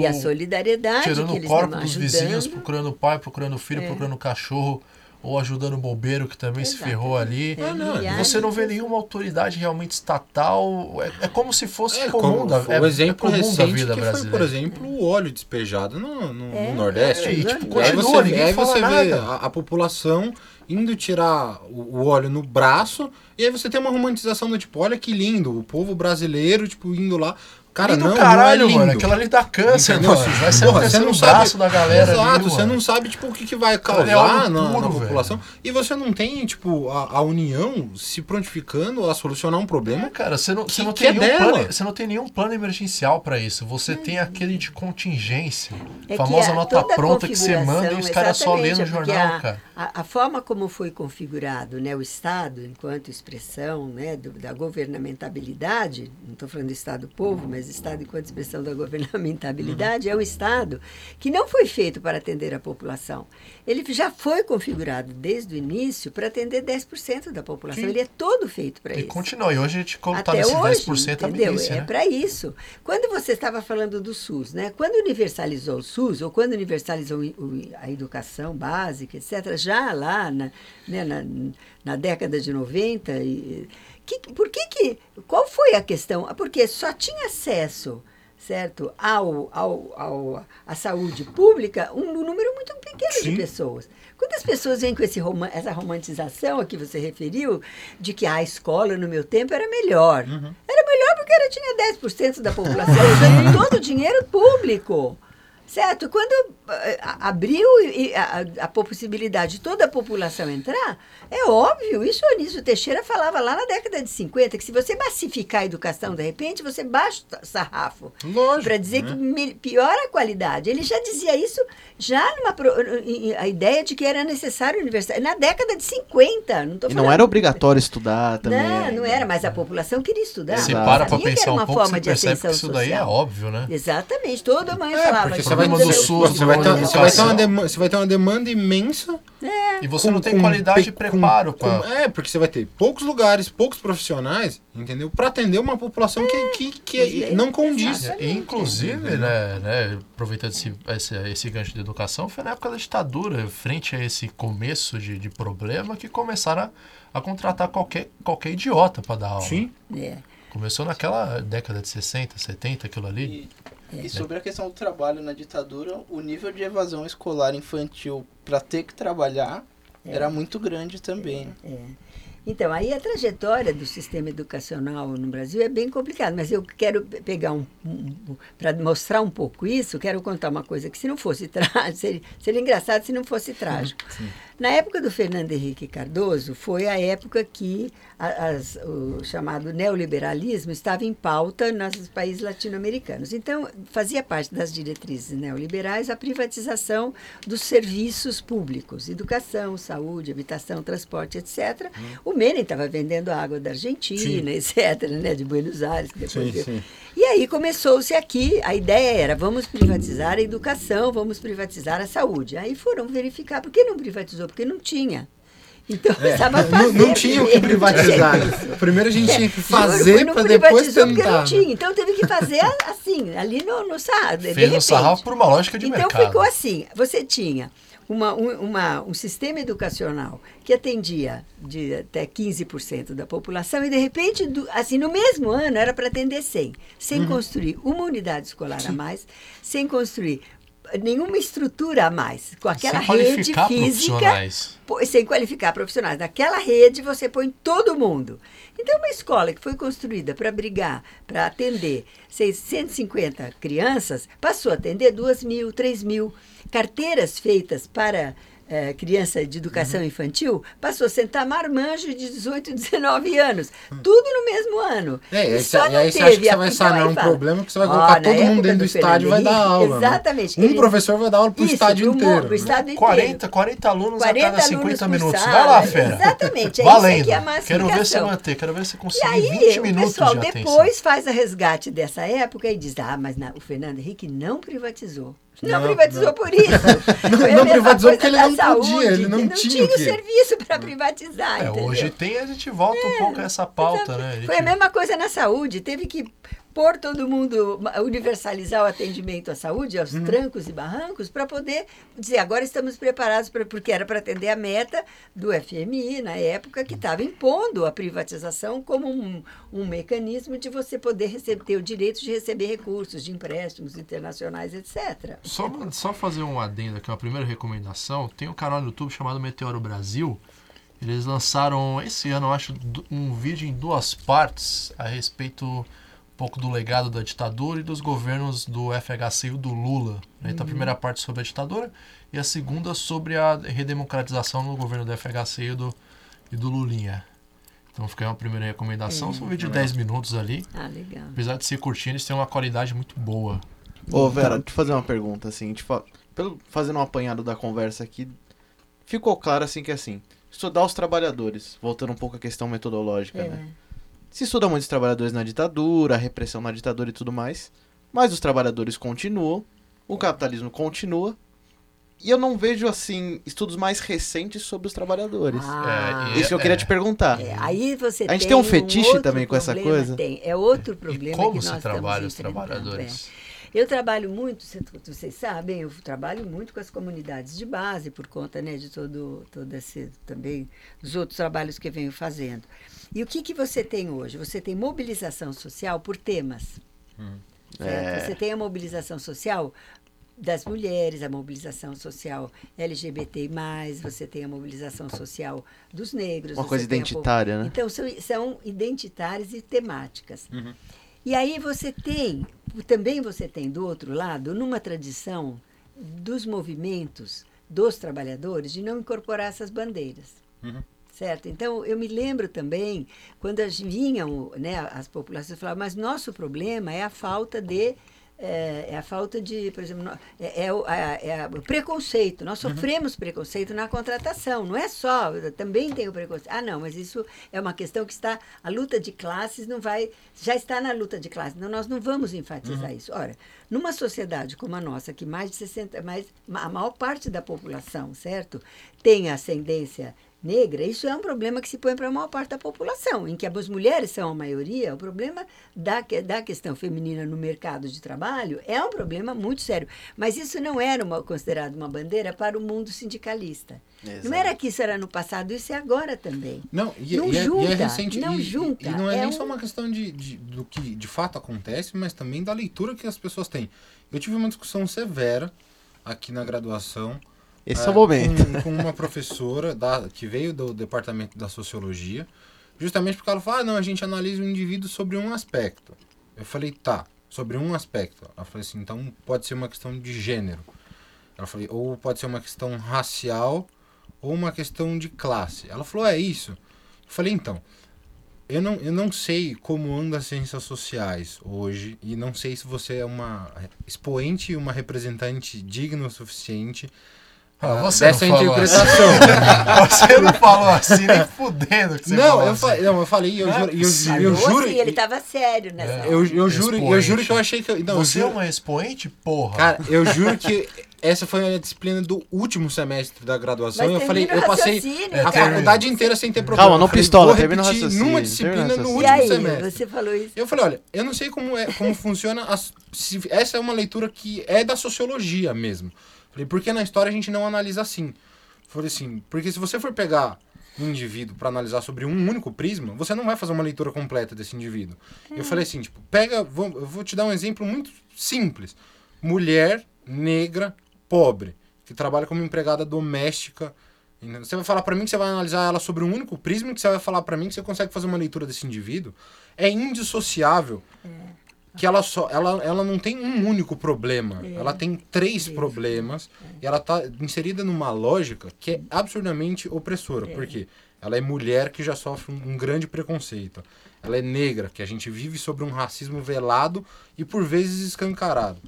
E a solidariedade
tirando o corpo dos vizinhos, procurando o pai, procurando o filho,
É.
procurando o cachorro, ou ajudando o bombeiro que também se
Exato.
ferrou ali.
É,
não,
Você não vê nenhuma autoridade realmente estatal. É, é como se fosse
É,
comum
como
da,
o
é, é
exemplo
comum da vida
que foi,
brasileira.
por exemplo, o óleo despejado no, no-
É,
no Nordeste.
é, e, tipo,
aí
continua,
você,
ninguém
aí
fala
você vê a, a população indo tirar o, o óleo no braço, e aí você tem uma romantização do tipo, olha que lindo, o povo brasileiro, tipo, indo lá. Cara,
Lindo
não,
caralho,
não é lindo.
mano. Aquilo ali dá câncer,
Entendeu?
mano. Vai ser
Porra,
você no
sabe-
braço da galera
Exato,
ali,
você
mano.
não sabe, tipo, o que, que vai
é
causar na,
puro,
na
velho.
população. E você não tem, tipo, a, a União se prontificando a solucionar um
É,
problema.
cara, você não, você
Que-
não
que
tem
é
nenhum
dela?
plano, você não tem nenhum plano emergencial pra isso. Você tem aquele de contingência.
É
famosa
a-
nota
toda a
pronta que você manda e os caras só lêem no
é
jornal,
a,
cara.
A, a forma como foi configurado né, o Estado, enquanto expressão né, do- da governamentabilidade, não estou falando do Estado-povo, mas Estado enquanto expressão da governamentabilidade, é um Estado que não foi feito para atender a população. Ele já foi configurado desde o início para atender 10% da população.
Sim.
Ele é todo feito para
E
isso.
continua. E hoje a gente está nesse
hoje,
10% a
entendeu?
milícia,
é
né?
para isso. Quando você estava falando do SUS, né? Quando universalizou o SUS ou quando universalizou a educação básica, etc., já lá na, né, na, na década de 90, e, que, por que que qual foi a questão? Porque só tinha acesso certo ao, ao, ao à saúde pública um número muito pequeno
Sim.
de pessoas. Quando as pessoas vêm com esse essa romantização a que você referiu, de que a escola no meu tempo era melhor. Era melhor porque era, tinha 10% da população usando todo o dinheiro público. Certo? Quando eh, abriu e a, a possibilidade de toda a população entrar, é óbvio, isso o Anísio Teixeira falava lá na década de 50, que se você massificar a educação de repente, você baixa o sarrafo
Lógico.
para dizer
né?
que piora a qualidade. Ele já dizia isso já numa a ideia de que era necessário universidade na década de 50, não tô
E
falando
não era obrigatório estudar também.
Não, não era, mas a população queria estudar.
Você para
que
pensar
era
um
uma
pouco,
forma
você
de
percebe que isso daí é
social.
óbvio, né?
Exatamente, toda mãe
É,
falava.
porque
"Isso
você vai,
problema do SUS,
quê".
você, vai ter, você, vai ter uma demanda, você vai ter uma demanda imensa.
E você
com-
não tem
com
qualidade
pe-
de preparo
com-
pra...
com- É, porque você vai ter poucos lugares, poucos profissionais, entendeu? Pra atender uma população que, que, que
É,
não condiz.
E, Inclusive, né, né, aproveitando esse, esse, esse gancho de educação, foi na época da ditadura, frente a esse começo de, de problema, que começaram a, a contratar qualquer, qualquer idiota para dar aula.
Sim.
É.
Começou naquela década de 60, 70, aquilo ali.
E, e sobre a questão do trabalho na ditadura, o nível de evasão escolar infantil para ter que trabalhar era muito grande também.
É. Então, aí a trajetória do sistema educacional no Brasil é bem complicada, mas eu quero pe- pegar um, para mostrar um pouco isso, quero contar uma coisa que se não fosse trágico, seria, seria engraçado se não fosse trágico. Na época do Fernando Henrique Cardoso, foi a época que as- o chamado neoliberalismo estava em pauta nos países latino-americanos. Então, fazia parte das diretrizes neoliberais a privatização dos serviços públicos, educação, saúde, habitação, transporte, etc. O Menem estava vendendo a água da Argentina, etc., né, de Buenos Aires, que depois
Sim, sim.
E aí começou-se aqui, a ideia era, vamos privatizar a educação, vamos privatizar a saúde. Aí foram verificar, por que não privatizou? Porque não tinha. Então,
É, Não,
fazer.
não tinha o que privatizar. Primeiro a gente tinha que fazer
não
pra depois
privatizou porque
tentar.
não
né?
tinha. Então teve que fazer assim, ali no, no sarrafo.
Fez um sarrafo por uma lógica de
então
mercado.
ficou assim, você tinha uma, um, uma- um sistema educacional que atendia de até 15% da população e de repente, do- assim, no mesmo ano era para atender 100, sem
Uhum.
construir uma unidade escolar a mais, sem construir nenhuma estrutura a mais, com aquela
Sem
rede física sem qualificar profissionais. Naquela rede você põe todo mundo. Então, uma escola que foi construída para brigar, para atender 650 crianças, passou a atender 2 mil, 3 mil. Carteiras feitas para eh, criança de educação
Uhum.
infantil, passou a sentar marmanjo de 18, 19 anos. Tudo no mesmo ano.
É,
E
aí
só
você-
não
aí você acha que você
a-
vai sanar um
fala,
problema que você vai colocar todo mundo dentro do
do
estádio e vai dar aula. né?
Exatamente.
Um
Ele-
professor vai dar aula pro
Isso,
estádio
pro
inteiro.
pro
né?
estado inteiro.
40, 40 alunos a
40
cada 50
alunos por
minutos.
sala.
Vai lá, fera.
Exatamente, é isso
Valendo.
aqui é a
Quero ver você
massificação.
manter, quero ver você
E
conseguir
aí,
20
o
minutos
pessoal
de atenção.
depois faz a resgate dessa época e diz: ah, mas na- o Fernando Henrique não privatizou. Não,
Não,
privatizou
não.
por isso.
Não- não privatizou porque ele não podia, ele não
que
tinha o
serviço para privatizar.
É, hoje tem, a gente volta um pouco a essa pauta, né? A gente-
Foi a mesma coisa na saúde. Teve que pôr todo mundo, universalizar o atendimento à saúde, aos
Uhum.
trancos e barrancos, para poder dizer, agora estamos preparados, pra, porque era para atender a meta do FMI, na época, que estava impondo a privatização como um, um mecanismo de você poder receber, ter o direito de receber recursos, de empréstimos internacionais, etc.
Só, só fazer um adendo aqui, uma primeira recomendação. Tem um canal no YouTube chamado Meteoro Brasil. Eles lançaram esse ano, eu acho, um vídeo em duas partes a respeito pouco do legado da ditadura e dos governos do FHC e do Lula. né? Então, a primeira parte sobre a ditadura e a segunda sobre a redemocratização no governo do FHC e do, e do Lulinha. Então, fica aí uma primeira recomendação. São um vídeo de 10 minutos ali.
Ah, legal.
Apesar de ser curtinho, eles têm uma qualidade muito boa.
Ô, Vera, deixa eu fazer uma pergunta, assim, fa- pelo, fazendo um apanhado da conversa aqui, ficou claro, assim, que, assim, estudar os trabalhadores, voltando um pouco à questão metodológica,
É.
né? Se estuda muitos trabalhadores na ditadura, a repressão na ditadura e tudo mais, mas os trabalhadores continuam, o capitalismo continua, e eu não vejo, assim, estudos mais recentes sobre os trabalhadores.
Ah,
É,
Isso que eu queria
é.
te perguntar.
É, aí você
A gente
tem,
um fetiche
outro
também com essa coisa?
Tem, é outro
E
problema
como
que
se
nós
trabalha os trabalhadores?
é. Eu trabalho muito, cê- vocês sabem, eu trabalho muito com as comunidades de base por conta né, de todo, todo esse também dos outros trabalhos que eu venho fazendo. E o que, que você tem hoje? Você tem mobilização social por temas. certo?
É.
Você tem a mobilização social das mulheres, a mobilização social LGBT+, você tem a mobilização social dos negros.
Uma coisa
tem a
identitária, né?
Então, são, são identitárias e temáticas. E aí você tem, também você tem do outro lado, numa tradição dos movimentos dos trabalhadores, de não incorporar essas bandeiras. Certo? Então, eu me lembro também, quando as vinham né, as populações falavam, mas nosso problema é a falta de. É, é a falta de, por exemplo, é, é o, é o preconceito. Nós sofremos preconceito na contratação, não é só, também tem o preconceito. Ah, não, mas isso é uma questão que está. A luta de classes não vai. Já está na luta de classes. Então, nós não vamos enfatizar isso. Ora, numa sociedade como a nossa, que mais de 60, mais, a maior parte da população, certo? Tem ascendência negra, isso é um problema que se põe para a maior parte da população, em que as mulheres são a maioria, o problema da, da questão feminina no mercado de trabalho é um problema muito sério. Mas isso não era uma, considerado uma bandeira para o mundo sindicalista. Não era que isso era no passado, isso é agora também.
Não, e,
Não
e é, e é
junta,
recente.
não
e,
junta,
E não é,
é
nem
um-
só uma questão de, de- do que de fato acontece, mas também da leitura que as pessoas têm. Eu tive uma discussão severa aqui na graduação.
Esse é,
é,
o momento.
Com, com uma professora da, que veio do departamento da sociologia, justamente porque ela falou: ah, não, a gente analisa o indivíduo sobre um aspecto. Eu falei: tá, sobre um aspecto. Ela falou assim: então pode ser uma questão de gênero. Ela falou: ou pode ser uma questão racial ou uma questão de classe. Ela falou: é isso. Eu falei: então. Eu não, eu não sei como anda as ciências sociais hoje e não sei se você é uma expoente e uma representante digna o suficiente
Ah,
ah,
você
dessa
não
interpretação.
Você não falou assim, nem fudendo que você
Não,
falou
eu,
assim.
falei, não, eu falei, eu
Não é
juro, eu,
possível.
eu juro,
assim, ele estava sério nessa hora.
eu, eu juro, eu juro que eu achei que eu, não, eu
Você é
juro-
uma expoente, porra.
Cara, eu juro que essa foi a disciplina do último semestre da graduação.
Mas
eu falei, eu
o
passei
raciocínio,
a faculdade inteira sem ter problema.
Calma, não
Eu falei,
pistola, termina o raciocínio,
numa disciplina no.
E
último
aí,
semestre.
você falou isso?
Eu falei, olha, eu não sei como é, como funciona se essa é uma leitura que é da sociologia mesmo. Falei, porque na história a gente não analisa assim. Falei assim, porque se você for pegar um indivíduo para analisar sobre um único prisma, você não vai fazer uma leitura completa desse indivíduo. Eu falei assim, tipo, pega, vou, eu vou te dar um exemplo muito simples. Mulher negra pobre que trabalha como empregada doméstica. Você vai falar para mim que você vai analisar ela sobre um único prisma, e que você vai falar para mim que você consegue fazer uma leitura desse indivíduo. É indissociável que ela só ela, ela não tem um único problema.
É.
Ela tem três problemas e ela tá inserida numa lógica que é absurdamente opressora. Por quê? Ela é mulher que já sofre um, um grande preconceito. Ela é negra, que a gente vive sobre um racismo velado e por vezes escancarado.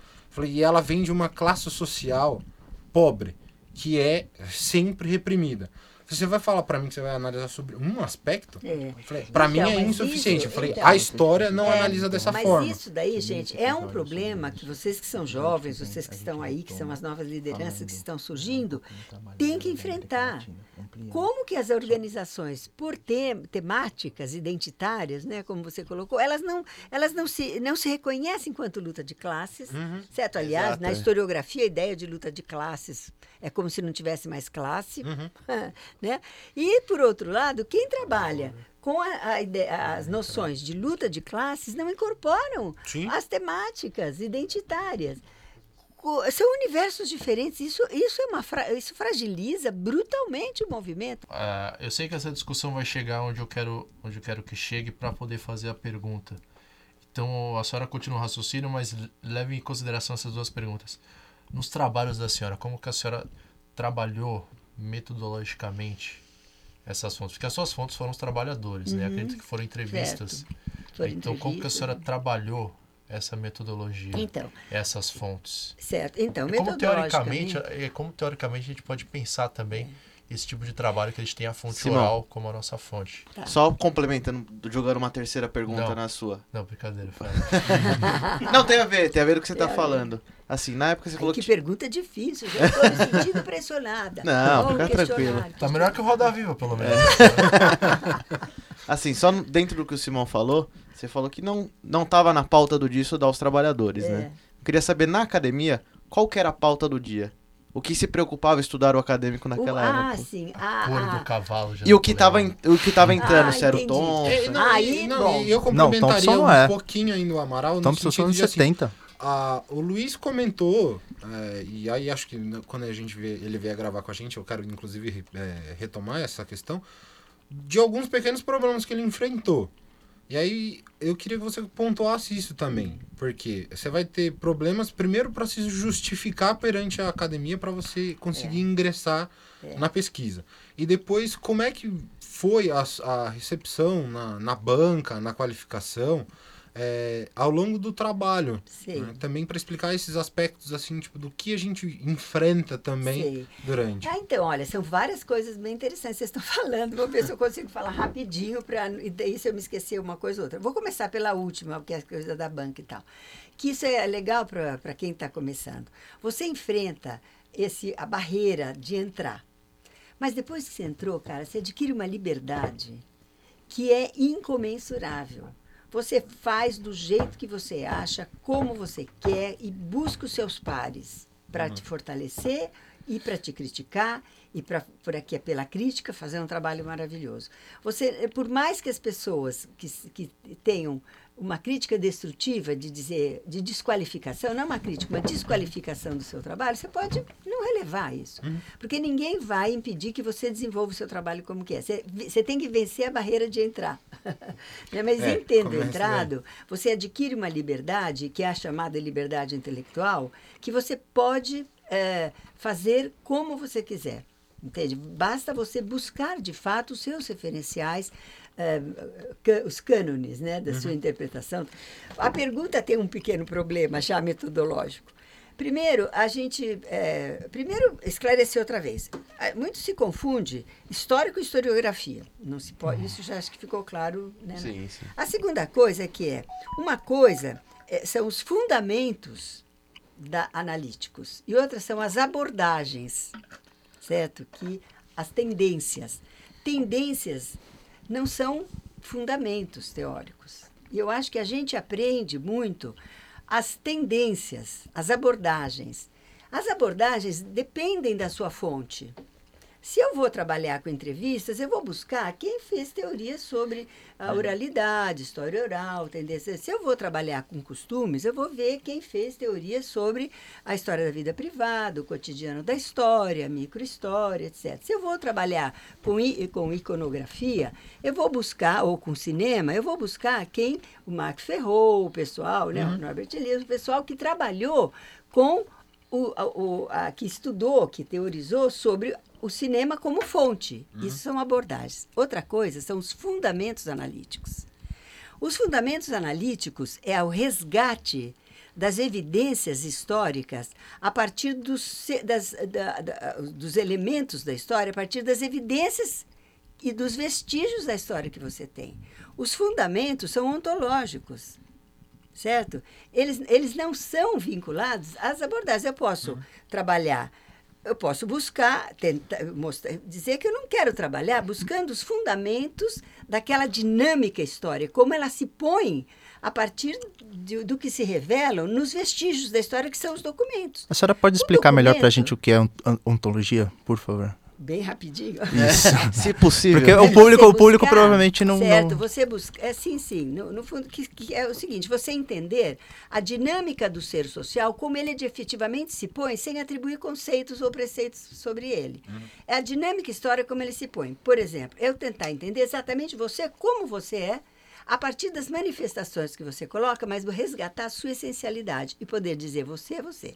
E ela vem de uma classe social pobre, que é sempre reprimida. Você vai falar pra mim que você vai analisar sobre um aspecto?
É.
Pra mim
Então,
é
mas
insuficiente.
isso-
eu falei,
então-
a história não
É,
analisa dessa
Mas
forma.
isso daí, gente, é um problema que vocês que são jovens, vocês que estão aí, que são as novas lideranças que estão surgindo, têm que enfrentar. Como que as organizações, por tem, temáticas identitárias, né, como você colocou, elas não, elas não se, não se reconhecem enquanto luta de classes,
Uhum.
certo? Aliás,
Exato,
na
é.
historiografia, a ideia de luta de classes é como se não tivesse mais classe,
Uhum.
né? E, por outro lado, quem trabalha com a- a ide- as noções de luta de classes não incorporam
Sim.
as temáticas identitárias. São universos diferentes. Isso, isso, é uma fra- isso fragiliza brutalmente o movimento.
Ah, eu sei que essa discussão vai chegar onde eu quero, onde eu quero que chegue para poder fazer a pergunta. Então a senhora continua o raciocínio, mas leve em consideração essas duas perguntas. Nos trabalhos da senhora, como que a senhora trabalhou metodologicamente essas fontes? Porque as suas fontes foram os trabalhadores, né? Acredito que foram entrevistas.
Foram
então como que a senhora
né?
trabalhou essa metodologia,
Então,
essas fontes?
certo. Então,
E como teoricamente,
metodologicamente...
é, como teoricamente a gente pode pensar também esse tipo de trabalho que a gente tem a fonte
Simão.
oral como a nossa fonte.
Tá.
Só complementando, jogando uma terceira pergunta
Não.
na sua.
Não, brincadeira.
Não, tem a ver, tem a ver com o que você tá falando. Assim, na época você
Ai,
falou
que
que.
pergunta difícil, já estou me sentindo pressionada.
Não, fica tranquilo.
Tá melhor que o Roda Viva, pelo menos.
Assim, só dentro do que o Simão falou, você falou que não, não tava na pauta do dia estudar os trabalhadores,
É.
né? Eu queria saber, na academia, qual que era a pauta do dia? O que se preocupava estudar o acadêmico
O-
naquela
ah,
época?
sim.
A
Ah,
cor
ah,
do cavalo. já
E o que tava, en- o que tava entrando,
Ah,
se era o. Thompson?
É, não,
Aí,
e, não,
bom.
e eu complementaria
não
um
é.
pouquinho ainda o Amaral. no
Thompson são anos
de, assim,
70.
a- o Luiz comentou, é, e aí acho que quando a gente vê, ele vier gravar com a gente, eu quero inclusive é, retomar essa questão, de alguns pequenos problemas que ele enfrentou. E aí eu queria que você pontuasse isso também, porque você vai ter problemas primeiro para se justificar perante a academia para você conseguir ingressar na pesquisa. E depois como é que foi a, a recepção na, na banca, na qualificação, é, ao longo do trabalho. Né? Também para explicar esses aspectos assim, tipo, do que a gente enfrenta também
Sei.
durante.
Ah, então, olha, são várias coisas bem interessantes que vocês estão falando. Vou ver se eu consigo falar rapidinho, pra, e daí se eu me esquecer uma coisa ou outra. Vou começar pela última, que é a coisa da banca e tal. Que isso é legal para quem está começando. Você enfrenta esse, a barreira de entrar. Mas depois que você entrou, cara, você adquire uma liberdade que é incomensurável. Você faz do jeito que você acha, como você quer e busca os seus pares para te fortalecer e para te criticar e para por aqui pela crítica fazer um trabalho maravilhoso. Você, por mais que as pessoas que, que tenham uma crítica destrutiva de dizer de desqualificação, não uma crítica, uma desqualificação do seu trabalho, você pode não relevar isso, porque ninguém vai impedir que você desenvolva o seu trabalho como que é. Você, você tem que vencer a barreira de entrar. Né? Mas
É,
em tendo
começa
entrado, você adquire uma liberdade, que é a chamada liberdade intelectual, que você pode eh, fazer como você quiser. Entende? Basta você buscar, de fato, os seus referenciais, eh, os cânones né, da sua interpretação. A pergunta tem um pequeno problema já metodológico. Primeiro, a gente. eh, primeiro, esclarecer outra vez. Ah, Muito se confunde histórico e historiografia. Não se pode, Isso já acho que ficou claro. Né?
Sim, sim.
A segunda coisa é que é uma coisa eh, são os fundamentos da analíticos e outra são as abordagens, certo? Que as tendências, tendências não são fundamentos teóricos. E eu acho que a gente aprende muito as tendências, as abordagens. As abordagens dependem da sua fonte. Se eu vou trabalhar com entrevistas, eu vou buscar quem fez teorias sobre a oralidade, história oral, tendência. Se eu vou trabalhar com costumes, eu vou ver quem fez teorias sobre a história da vida privada, o cotidiano da história, microhistória, etc. Se eu vou trabalhar com, com iconografia, eu vou buscar, ou com cinema, eu vou buscar quem, o Mark Ferro, o pessoal, né, o Norbert Elias, o pessoal que trabalhou com o, o- a- que estudou, que teorizou sobre o cinema como fonte. Isso são abordagens. Outra coisa são os fundamentos analíticos. Os fundamentos analíticos é o resgate das evidências históricas a partir dos, das- da- da- dos elementos da história, a partir das evidências e dos vestígios da história que você tem. Os fundamentos são ontológicos certo? Eles, eles não são vinculados às abordagens. Eu posso trabalhar, eu posso buscar, tentar, mostrar, dizer que eu não quero trabalhar buscando os fundamentos daquela dinâmica histórica, como ela se põe a partir de- do que se revelam nos vestígios da história, que são os documentos.
A senhora pode explicar melhor pra
documento-
gente o que é ont- ontologia, por favor?
Bem rapidinho.
Se possível.
Porque o
Você
público, o
buscar-
público provavelmente não.
Certo,
não-
você busca. É, sim, sim. No, no fundo, que, que é o seguinte: você entender a dinâmica do ser social, como ele efetivamente se põe, sem atribuir conceitos ou preceitos sobre ele. É a dinâmica histórica como ele se põe. Por exemplo, eu tentar entender exatamente você, como você é, a partir das manifestações que você coloca, mas vou resgatar a sua essencialidade e poder dizer você é você.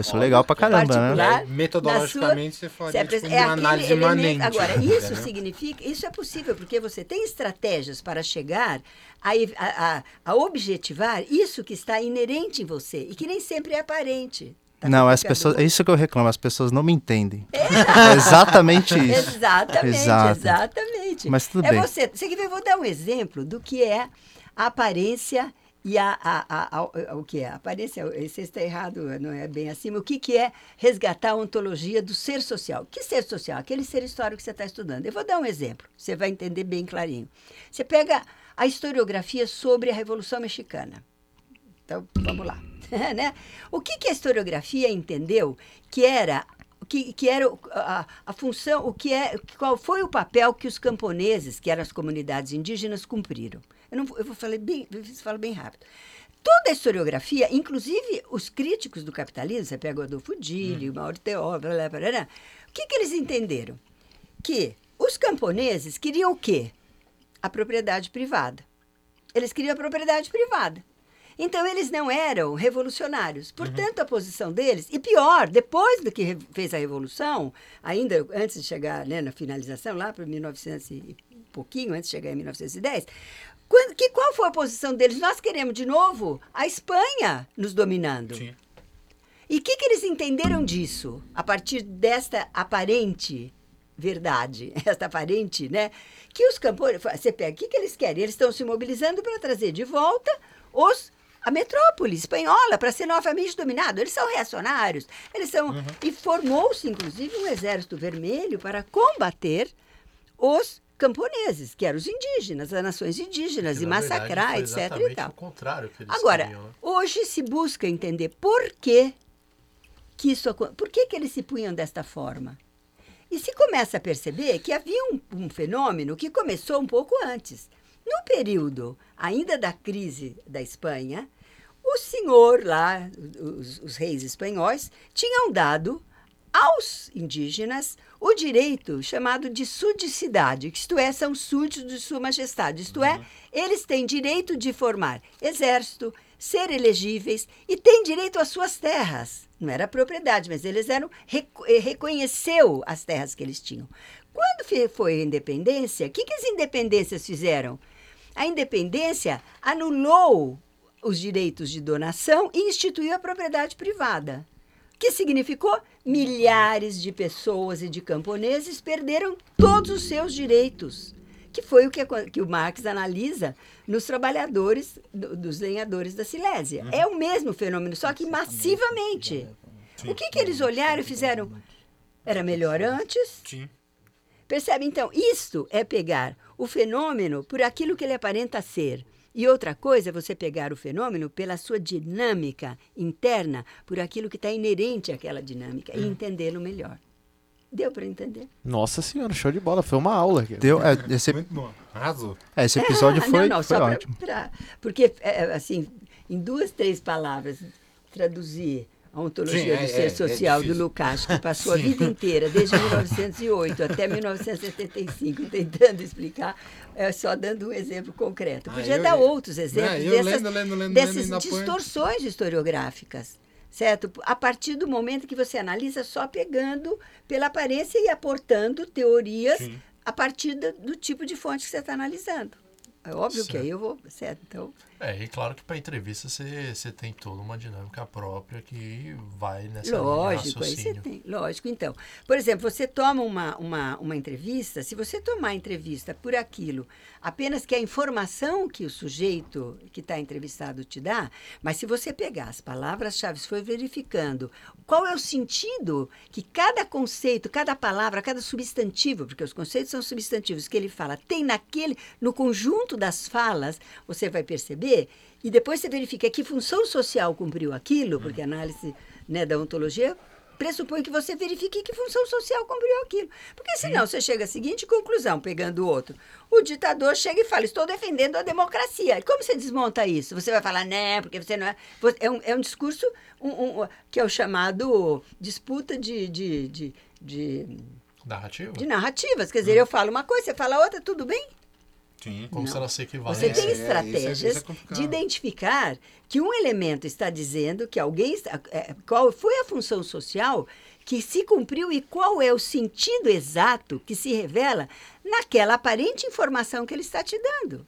Isso é legal pra caramba, né?
É, metodologicamente, você
Você
faria
é,
tipo,
é
uma análise
elemento-
imanente.
Agora, isso
entendeu?
significa, isso é possível porque você tem estratégias para chegar a, a, a- objetivar isso que está inerente em você e que nem sempre é aparente. Tá
Não, as pessoas. É isso que eu reclamo, as pessoas não me entendem. É exatamente isso.
Exatamente,
Exato.
exatamente.
Mas tudo
é
bem.
Você, você quer ver, vou dar um exemplo do que é a aparência e a, a, a- o que é? Aparência, esse está errado, não é bem mas o que, que é resgatar a ontologia do ser social? Que ser social? Aquele ser histórico que você está estudando. Eu vou dar um exemplo, você vai entender bem clarinho. Você pega a historiografia sobre a Revolução Mexicana. Então, vamos lá. né? O que, que a historiografia entendeu que era que, que era a, a função, o que é, qual foi o papel que os camponeses, que eram as comunidades indígenas, cumpriram? Eu, não, eu vou falar bem, falo bem rápido. Toda a historiografia, inclusive os críticos do capitalismo, você pega o Adolfo Dilli, o Mauro Teó, blá, blá, blá, blá, o que, que eles entenderam? Que os camponeses queriam o quê? A propriedade privada. Eles queriam a propriedade privada. Então, eles não eram revolucionários. Portanto, a posição deles, e pior, depois do que fez a Revolução, ainda antes de chegar né, na finalização, lá para 1900 e pouquinho, antes de chegar em 1910, quando, que, qual foi a posição deles? Nós queremos, de novo, a Espanha nos dominando.
Sim.
E o que, que eles entenderam disso, a partir desta aparente verdade, esta aparente, né? Que os camponeses, você pega, o que, que eles querem? Eles estão se mobilizando para trazer de volta os a metrópole espanhola para ser novamente dominado. Eles são reacionários, eles são e formou-se inclusive um exército vermelho para combater os camponeses, que eram os indígenas, as nações indígenas,
Que,
e
verdade,
massacrar,
foi
etc. E tal.
o contrário que eles
Agora,
queriam, né?
hoje se busca entender por que, que isso por que, que eles se punham desta forma. E se começa a perceber que havia um, um fenômeno que começou um pouco antes. No período ainda da crise da Espanha, o senhor lá, os, os reis espanhóis, tinham dado aos indígenas o direito chamado de sudicidade, que isto é, são súditos de sua majestade, isto é, eles têm direito de formar exército, ser elegíveis e têm direito às suas terras. Não era propriedade, mas eles eram eh, reconheceu as terras que eles tinham. Quando foi a independência, o que, que as independências fizeram? A independência anulou os direitos de donação e instituiu a propriedade privada. Que significou milhares de pessoas e de camponeses perderam todos os seus direitos. Que foi o que, que o Marx analisa nos trabalhadores do- dos lenhadores da Silésia. É o mesmo fenômeno, só que massivamente. O que, que eles olharam e fizeram? Era melhor antes?
Sim.
Percebe? Então, isto é pegar o fenômeno por aquilo que ele aparenta ser. E outra coisa é você pegar o fenômeno pela sua dinâmica interna, por aquilo que está inerente àquela dinâmica, e entendê-lo melhor. Deu para entender?
Nossa senhora, show de bola. Foi uma aula. aqui.
Deu, é, esse,
Muito bom. Arrasou.
é, esse episódio
Ah,
foi,
não, não,
foi
só pra-
ótimo.
pra- porque, é, é, assim, em duas, três palavras, traduzir a ontologia
Sim, é-
do ser
é- é
social do. Lukács, que passou a vida inteira, desde 1908 até 1975, tentando explicar, é, só dando um exemplo concreto.
Ah,
Podia
eu-
dar outros exemplos
É, eu
dessas,
lendo, lendo, lendo,
dessas distorções historiográficas. Certo? A partir do momento que você analisa só pegando pela aparência e aportando teorias
Sim.
a partir do, do tipo de fonte que você está analisando. É óbvio que
Certo.
aí eu vou. Certo? Então,
É, e claro que para entrevista você, tem toda uma dinâmica própria que vai nessa
lógico, aí você tem. Lógico, então. Por exemplo, você toma uma, uma, uma entrevista, se você tomar a entrevista por aquilo, apenas que a informação que o sujeito que está entrevistado te dá, mas se você pegar as palavras-chave, for verificando qual é o sentido que cada conceito, cada palavra, cada substantivo, porque os conceitos são substantivos que ele fala, tem naquele, no conjunto das falas, você vai perceber, e depois você verifica que função social cumpriu aquilo, porque a análise né, da ontologia pressupõe que você verifique que função social cumpriu aquilo. Porque senão você chega à seguinte conclusão, pegando o outro. O ditador chega e fala, estou defendendo a democracia. E como você desmonta isso? Você vai falar, né, porque você não é... É um, é um discurso um- um- que é o chamado disputa de, de, de, de,
Narrativa?
de narrativas. Quer dizer, eu falo uma coisa, você fala outra, tudo bem?
Sim.
Como
Não.
se elas se equivalem.
Você tem
é, isso é-
estratégias
isso é complicado.
de identificar que um elemento está dizendo que alguém está, é, qual foi a função social que se cumpriu e qual é o sentido exato que se revela naquela aparente informação que ele está te dando.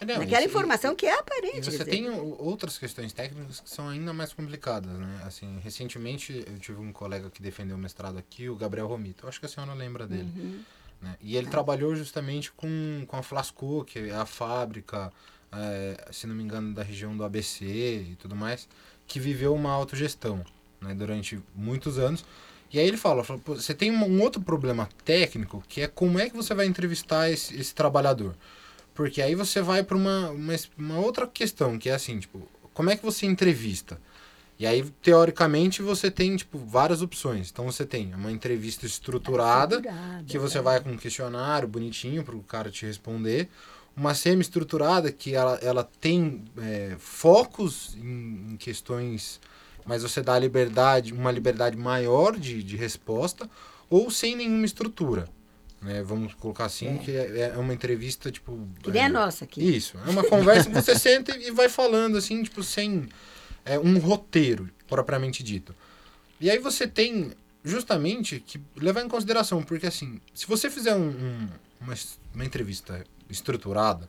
É, não,
naquela
isso-
informação que é
E
aparente.
você tem outras questões técnicas que são ainda mais complicadas, né? Assim, recentemente eu tive um colega que defendeu o mestrado aqui, o Gabriel Romito. Eu acho que a senhora lembra dele.
Uhum.
Né? E ele trabalhou justamente com, com a Flasco, que é a fábrica, é, se não me engano, da região do ABC e tudo mais, que viveu uma autogestão né, durante muitos anos. E aí ele fala, fala, "Pô, você tem um outro problema técnico, que é como é que você vai entrevistar esse, esse trabalhador. Porque aí você vai para uma, uma, uma outra questão, que é assim, tipo, como é que você entrevista? E aí, teoricamente, você tem, tipo, várias opções. Então, você tem uma entrevista estruturada,
Estruturada,
que você
é.
vai com um questionário bonitinho para o cara te responder. Uma semi-estruturada, que ela, ela tem é, focos em, em questões, mas você dá liberdade, uma liberdade maior de, de resposta, ou sem nenhuma estrutura. Né? Vamos colocar assim, que é, é uma entrevista, tipo...
Que nem
é,
a nossa aqui.
isso, é uma conversa que você senta e vai falando assim, tipo, sem é, um roteiro, propriamente dito. E aí você tem justamente que levar em consideração, porque assim, se você fizer um- um- uma, uma entrevista estruturada,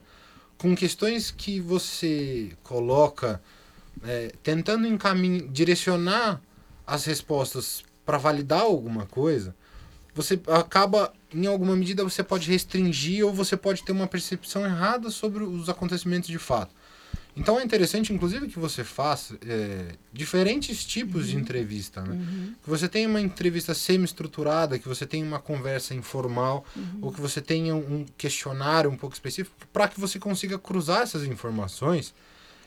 com questões que você coloca é, tentando encaminhar, direcionar as respostas para validar alguma coisa, você acaba, em alguma medida, você pode restringir ou você pode ter uma percepção errada sobre os acontecimentos de fato. Então é interessante, inclusive, que você faça é, diferentes tipos de entrevista, né? Que você tenha uma entrevista semi-estruturada, que você tenha uma conversa informal, ou que você tenha um questionário um pouco específico, para que você consiga cruzar essas informações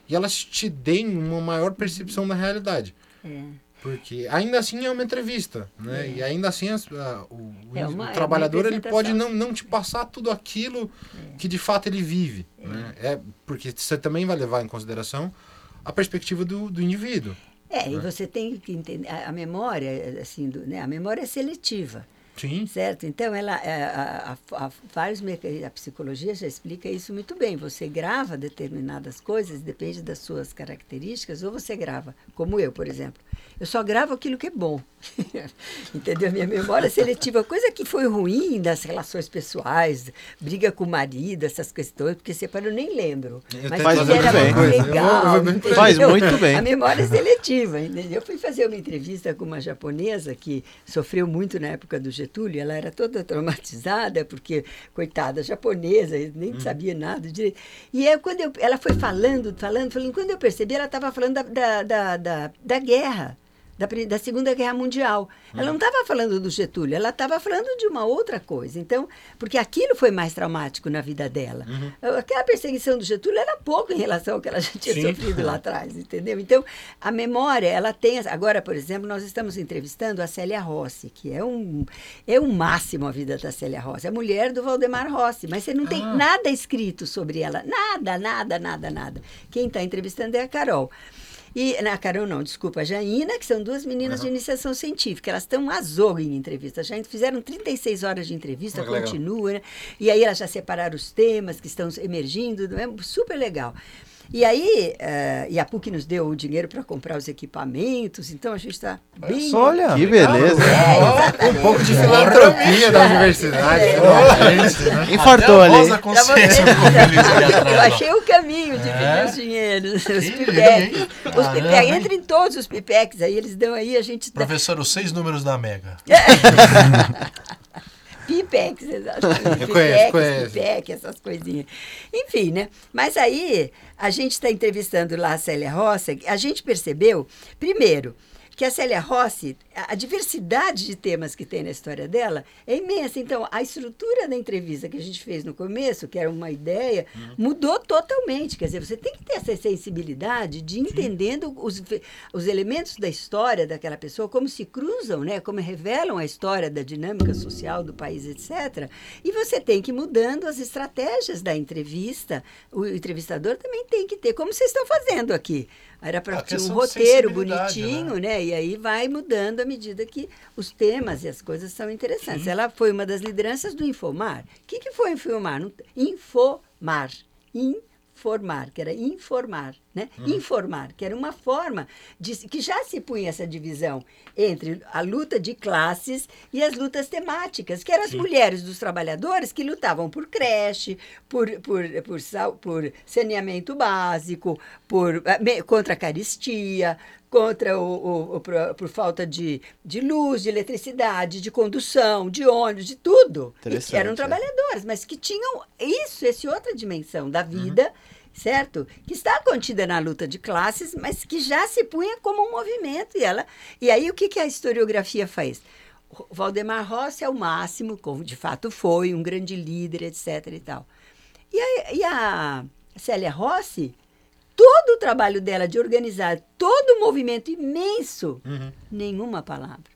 e elas te deem uma maior percepção da realidade.
É.
Porque ainda assim é uma entrevista, né? E ainda assim as- a- o,
É uma-
o
é
trabalhador ele pode não, não te passar tudo aquilo que de fato ele vive, né? É porque você também vai levar em consideração a perspectiva do, do indivíduo.
É, e você tem que entender, a, a memória, assim, do, né, a memória é seletiva.
Sim.
Certo? Então, ela, é, a, a, a, vários a psicologia já explica isso muito bem. Você grava determinadas coisas, depende das suas características, ou você grava, como eu, por exemplo. Eu só gravo aquilo que é bom. Entendeu? Minha memória seletiva, coisa que foi ruim das relações pessoais, briga com o marido, essas questões, porque separou, eu nem lembro.
Eu
Mas
Faz muito
era
bem.
muito
Eu eu
legal.
Faz muito bem.
A memória é seletiva. entendeu? Eu fui fazer uma entrevista com uma japonesa que sofreu muito na época do Getúlio. Ela era toda traumatizada, porque, coitada, japonesa, nem sabia nada direito. E aí, quando eu, ela foi falando, falando, falando, quando eu percebi, ela estava falando da, da, da, da, da guerra. Da, da Segunda Guerra Mundial. Ela não estava falando do Getúlio, ela estava falando de uma outra coisa. Então, porque aquilo foi mais traumático na vida dela. Aquela perseguição do Getúlio era pouco em relação ao que ela já tinha
Sim.
sofrido lá atrás, entendeu? Então, a memória, ela tem. Agora, por exemplo, nós estamos entrevistando a Célia Rossi, que é um, é um máximo a vida da Célia Rossi, a mulher do Valdemar Rossi, mas você não tem nada escrito sobre ela. Nada, nada, nada, nada. Quem está entrevistando é a Carol. E, na Carol não, desculpa, a Jaina, que são duas meninas de iniciação científica. Elas estão azougue em entrevista. Já fizeram 36 horas de entrevista,
Ah, que legal.
continua, né? E aí elas já separaram os temas que estão emergindo, é super legal. E aí, eh, e a PUC nos deu o dinheiro para comprar os equipamentos, então a gente está bem.
Olha,
Que beleza.
É,
Um pouco de filantropia da universidade. gente, né?
Infartou ali.
Eu achei o caminho de
É?
pedir os dinheiros, os pipecs. Os pipecs, entra em todos os pipecs, aí eles dão aí, a gente dá.
Professor, os seis números da Mega.
Pipex, exatamente.
Conheço,
Pipex. Pipec, essas coisinhas. Enfim, né? Mas aí, a gente está entrevistando lá a Célia Rossi, a gente percebeu, primeiro, que a Célia Rossi, a diversidade de temas que tem na história dela é imensa. Então, a estrutura da entrevista que a gente fez no começo, que era uma ideia, mudou totalmente. Quer dizer, você tem que ter essa sensibilidade de entendendo os, os elementos da história daquela pessoa, como se cruzam, né? como revelam a história da dinâmica social do país, etc. E você tem que ir mudando as estratégias da entrevista. O entrevistador também tem que ter, como vocês estão fazendo aqui. Era para ter um roteiro
sensibilidade,
bonitinho,
né?
né? E aí vai mudando à medida que os temas e as coisas são interessantes. Ela foi uma das lideranças do Infomar. O que, que foi Infomar? Infomar. Informar, que era informar, né? Informar, que era uma forma de que já se punha essa divisão entre a luta de classes e as lutas temáticas, que eram as mulheres dos trabalhadores que lutavam por creche, por, por, por, por saneamento básico, por, eh, contra a caristia, contra o, o- o- por, por falta de, de luz, de eletricidade, de condução, de ônibus, de tudo. E que eram
é.
trabalhadores, mas que tinham isso, essa outra dimensão da vida, certo? Que está contida na luta de classes, mas que já se punha como um movimento. E, ela, e aí o que, que a historiografia faz? O Valdemar Rossi é o máximo, como de fato foi, um grande líder, etc. e tal. E a, e a Célia Rossi, todo o trabalho dela de organizar todo o movimento imenso, nenhuma palavra.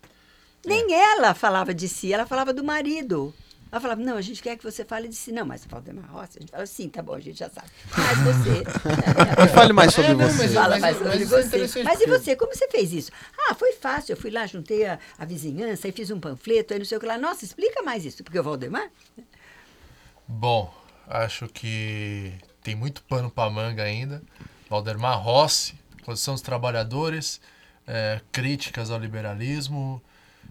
Nem ela falava de si, ela falava do marido. Ela falava, não, a gente quer que você fale de si. Não, mas Valdemar Rossi, a gente fala, sim, tá bom, a gente já sabe. Mas você...
Fale mais sobre
É, não,
você.
mas-
Fala
mas-
mais
mas
sobre
isso é
você. Mas e você, como você fez isso? Ah, foi fácil. Eu fui lá, juntei a, a vizinhança, aí fiz um panfleto, aí não sei o que lá. Nossa, explica mais isso, porque o Valdemar.
Bom, acho que tem muito pano para manga ainda. Valdemar Rossi, Condição dos Trabalhadores, é, críticas ao liberalismo,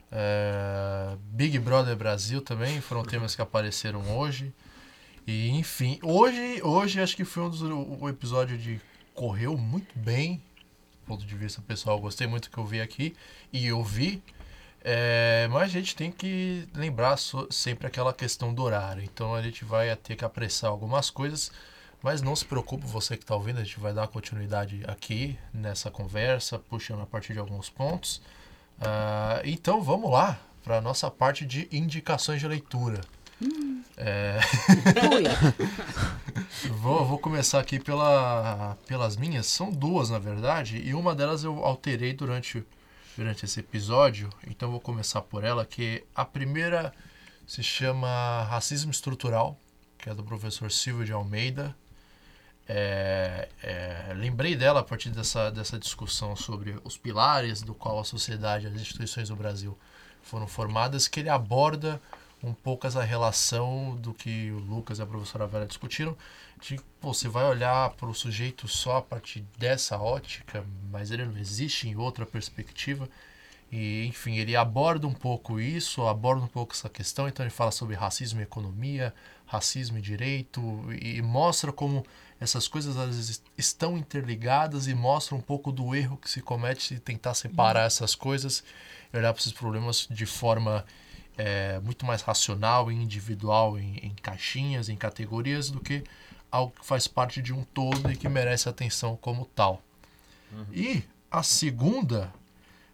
é, Big Brother Brasil também foram temas que apareceram hoje. E enfim, hoje, hoje acho que foi um dos o, episódio de correu muito bem, do ponto de vista pessoal, gostei muito que eu vi aqui e eu vi. É, mas a gente tem que lembrar so- sempre aquela questão do horário. Então a gente vai ter que apressar algumas coisas. Mas não se preocupe, você que está ouvindo, a gente vai dar continuidade aqui nessa conversa, puxando a partir de alguns pontos. Ah, então vamos lá para a nossa parte de indicações de leitura. É, vou, vou começar aqui pela, pelas minhas. São duas, na verdade, e uma delas eu alterei durante, durante esse episódio. Então vou começar por ela, que a primeira se chama Racismo Estrutural, que é do professor Silvio de Almeida. É, é, lembrei dela a partir dessa, dessa discussão sobre os pilares do qual a sociedade e as instituições do Brasil foram formadas, que ele aborda um pouco essa relação do que o Lucas e a professora Vera discutiram, de pô, você vai olhar para o sujeito só a partir dessa ótica, mas ele não existe em outra perspectiva. E, enfim, ele aborda um pouco isso, aborda um pouco essa questão, então ele fala sobre racismo e economia, racismo e direito, e mostra como essas coisas às vezes estão interligadas e mostra um pouco do erro que se comete se tentar separar essas coisas e olhar para esses problemas de forma é, muito mais racional e individual, em, em caixinhas, em categorias, do que algo que faz parte de um todo e que merece atenção como tal. E a segunda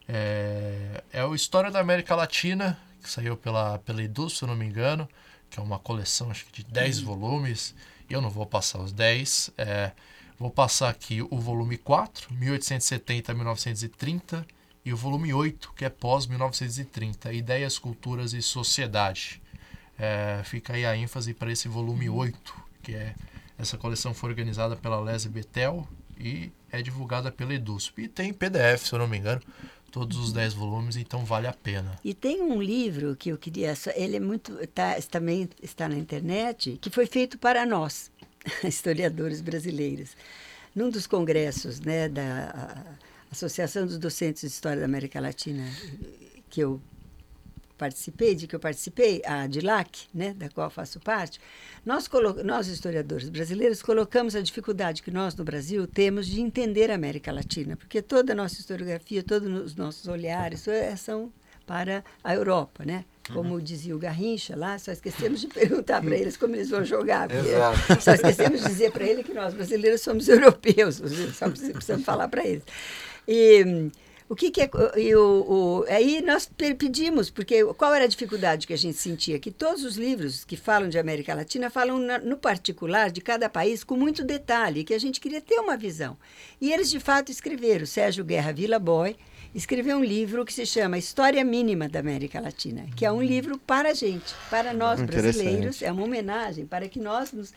É, é o História da América Latina, que saiu pela, pela Edu, se eu não me engano, que é uma coleção acho que de 10 volumes. Eu não vou passar os 10. É, vou passar aqui o volume 4, 1870 a 1930, e o volume 8, que é pós-1930, Ideias, Culturas e Sociedade. É, fica aí a ênfase para esse volume 8, que é essa coleção foi organizada pela Leslie Betel e é divulgada pela EDUSP. E tem PDF, se eu não me engano, todos os 10 volumes, então vale a pena.
E tem um livro que eu queria, ele é muito, tá, também está na internet, que foi feito para nós, historiadores brasileiros. Num dos congressos né, da Associação dos Docentes de História da América Latina, que eu participei, de que eu participei, a DILAC, né, da qual faço parte, nós, nós historiadores brasileiros colocamos a dificuldade que nós no Brasil temos de entender a América Latina, porque toda a nossa historiografia, todos os nossos olhares eh, são para a Europa, né? Como dizia o Garrincha lá, só esquecemos de perguntar para eles como eles vão jogar. porque Só esquecemos de dizer para ele que nós brasileiros somos europeus, só precisamos falar para eles. E o que, que é. E o, o- aí nós pe- pedimos, porque qual era a dificuldade que a gente sentia? Que todos os livros que falam de América Latina falam na- no particular de cada país com muito detalhe, que a gente queria ter uma visão. E eles de fato escreveram. Sérgio Guerra Vila Boy escreveu um livro que se chama História Mínima da América Latina, que é um livro para a gente, para nós brasileiros, é uma homenagem para que nós nos,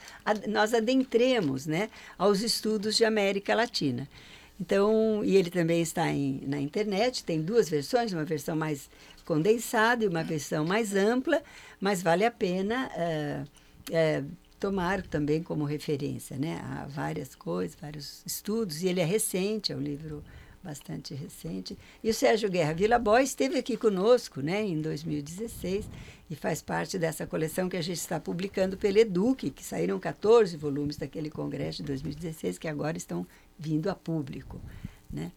nós adentremos né, aos estudos de América Latina. Então, e ele também está em, na internet, tem duas versões, uma versão mais condensada e uma versão mais ampla, mas vale a pena eh, eh, tomar também como referência, né? Há várias coisas, vários estudos, e ele é recente, é um livro bastante recente. E o Sérgio Guerra Vila Boy esteve aqui conosco né, em 2016 e faz parte dessa coleção que a gente está publicando pela Eduque, que saíram 14 volumes daquele congresso de 2016 que agora estão vindo a público. Né?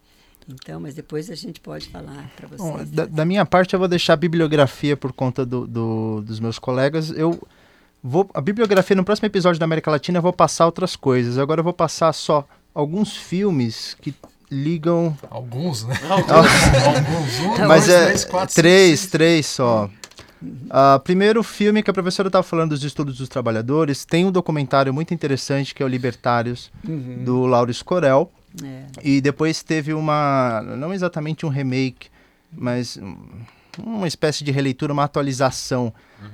Então, mas depois a gente pode falar para vocês.
Bom, da, da minha parte, eu vou deixar a bibliografia por conta do, do- dos meus colegas. Eu vou a bibliografia no próximo episódio da América Latina eu vou passar outras coisas. Agora eu vou passar só alguns filmes que ligam.
Alguns, né? Alguns. Um,
Mas
dois,
é
três, quatro,
três,
cinco,
três só. Ah, primeiro filme que a professora estava falando dos estudos dos trabalhadores, tem um documentário muito interessante que é o Libertários, do Lauro Escorel.
É.
E depois teve uma, não exatamente um remake, mas um- uma espécie de releitura, uma atualização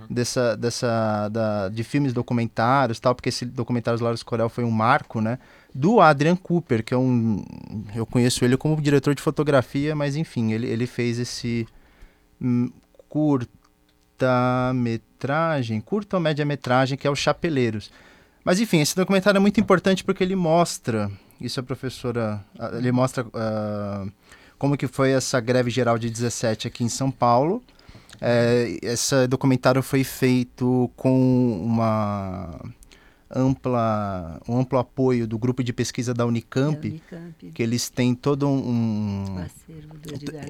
dessa, dessa da, de filmes documentários, tal, porque esse documentário do Lauro Escorel foi um marco, né? Do Adrian Cooper, que é um, eu conheço ele como diretor de fotografia, mas enfim, ele, ele fez esse hum, curta-metragem, curta ou média-metragem, que é o Chapeleiros. Mas enfim, esse documentário é muito importante porque ele mostra, isso a professora, ele mostra ah, como que foi essa greve geral de 17 aqui em São Paulo. É, esse documentário foi feito com uma ampla, um amplo apoio do grupo de pesquisa da Unicamp,
É, Unicamp,
que eles têm todo um...
o acervo do Edgar.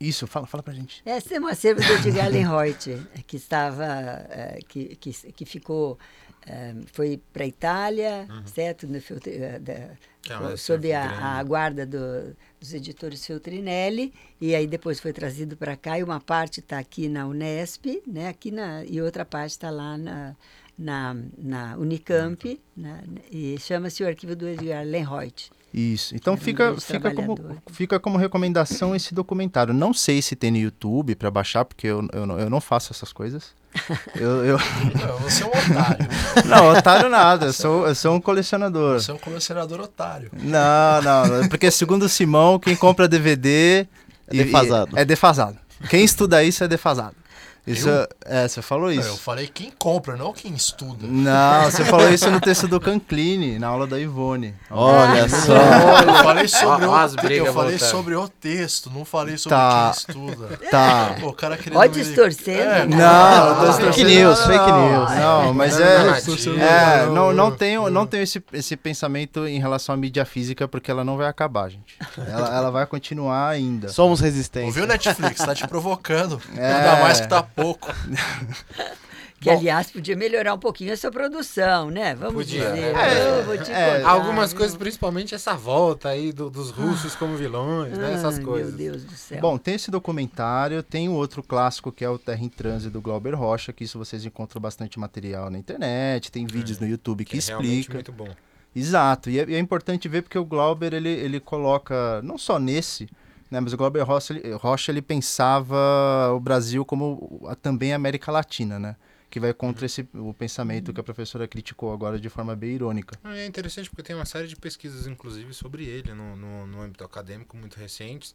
Isso, fala, fala pra gente.
Esse é um acervo do Edgar Lenhoit, que estava, eh, que, que, que ficou, eh, foi para a Itália, certo? No eh, da-
é
sob a, a guarda do- dos editores Feltrinelli, e aí depois foi trazido para cá, e uma parte está aqui na Unesp, né? aqui na, e outra parte está lá na, na, na Unicamp, na- e chama-se o Arquivo do Edgar Lenhoit.
Isso. Então fica, fica, como,
trabalhador.
fica como recomendação esse documentário. Não sei se tem no YouTube para baixar, porque eu, eu, não, eu não faço essas coisas. Eu, eu...
Não, você é um otário.
Não, otário nada. Eu sou, eu sou um colecionador.
Você é um colecionador otário.
Não, não. Porque segundo o Simão, quem compra DVD...
É defasado.
é defasado. Quem estuda isso é defasado. Isso, é, você falou
Não,
isso.
eu falei quem compra, não quem estuda.
Não, você falou isso no texto do Cancline, na aula da Ivone.
Olha só.
Eu falei sobre,
Ó,
o, eu falei sobre o texto, não falei sobre
Tá.
quem estuda.
Tá.
Pô, o cara querendo
distorcendo.
É,
Não,
Fake news,
Não,
fake
não,
news.
Não, mas
Não,
é.
não,
É, não, não tenho, não tenho esse, esse pensamento em relação à mídia física, porque ela não vai acabar, gente. Ela, ela vai continuar ainda.
Somos resistentes.
Ouviu Netflix? Tá te provocando.
É.
Ainda mais que tá pouco.
Que, aliás, podia melhorar um pouquinho essa produção, né? Vamos
Podia,
dizer.
né?
Eu vou te
É,
contar,
Algumas
viu?
coisas, principalmente essa volta aí do- dos russos como vilões, né? Essas
Ai,
coisas.
Meu Deus do céu.
Bom, tem esse documentário, tem o outro clássico que é o Terra em Transe do Glauber Rocha, que isso vocês encontram bastante material na internet, tem vídeos no YouTube que,
é realmente
explica.
muito bom.
Exato, e é, e é importante ver porque o Glauber ele, ele coloca, não só nesse, né, mas o Glauber Rocha ele, Rocha, ele pensava o Brasil como a- também a América Latina, né? Que vai contra esse, o pensamento que a professora criticou agora de forma bem irônica.
Ah, É interessante porque tem uma série de pesquisas, inclusive, sobre ele no, no, no âmbito acadêmico, muito recentes.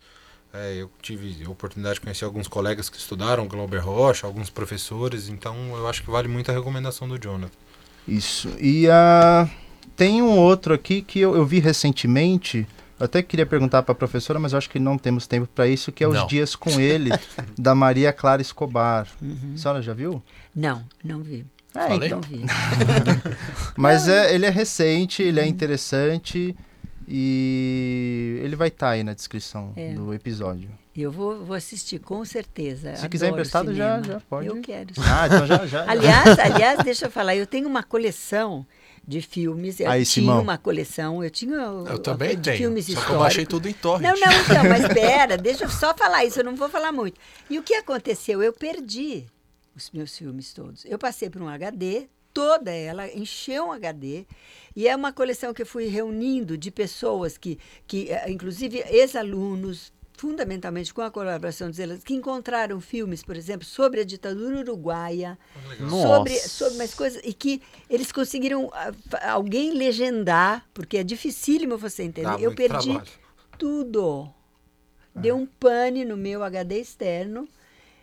É, eu tive a oportunidade de conhecer alguns colegas que estudaram Glauber Rocha, alguns professores, então eu acho que vale muito a recomendação do Jonathan.
Isso. E ah, tem um outro aqui que eu, eu vi recentemente. Eu até queria perguntar para a professora, mas eu acho que não temos tempo para isso, que é Os
Não.
Dias com Ele, da Maria Clara Escobar.
Uhum.
A senhora já viu?
Não, não vi.
É,
Falei?
Não vi.
Mas é, ele é recente, ele é interessante e ele vai estar aí na descrição
É.
do episódio.
Eu vou, vou assistir, com certeza.
Se quiser
Adoro
emprestado, já- já pode.
Eu quero.
Ah, então já. já
Aliás, aliás, deixa eu falar, eu tenho uma coleção de filmes. Eu
Aí,
tinha
Simão.
uma coleção, eu tinha
Eu também
de
tenho.
filmes
Só que eu
históricos.
baixei tudo em torrent.
Não, não, então, mas espera, deixa eu só falar isso, eu não vou falar muito. E o que aconteceu? Eu perdi os meus filmes todos. Eu passei por um HD, toda ela, encheu um HD, e é uma coleção que eu fui reunindo de pessoas que, que eh, inclusive ex-alunos, fundamentalmente com a colaboração deles, que encontraram filmes, por exemplo, sobre a ditadura uruguaia, sobre,
Nossa.
sobre mais coisas, e que eles conseguiram ah, alguém legendar, porque é dificílimo você entender.
Dá
eu perdi
trabalho.
tudo. Deu um pane no meu HD externo.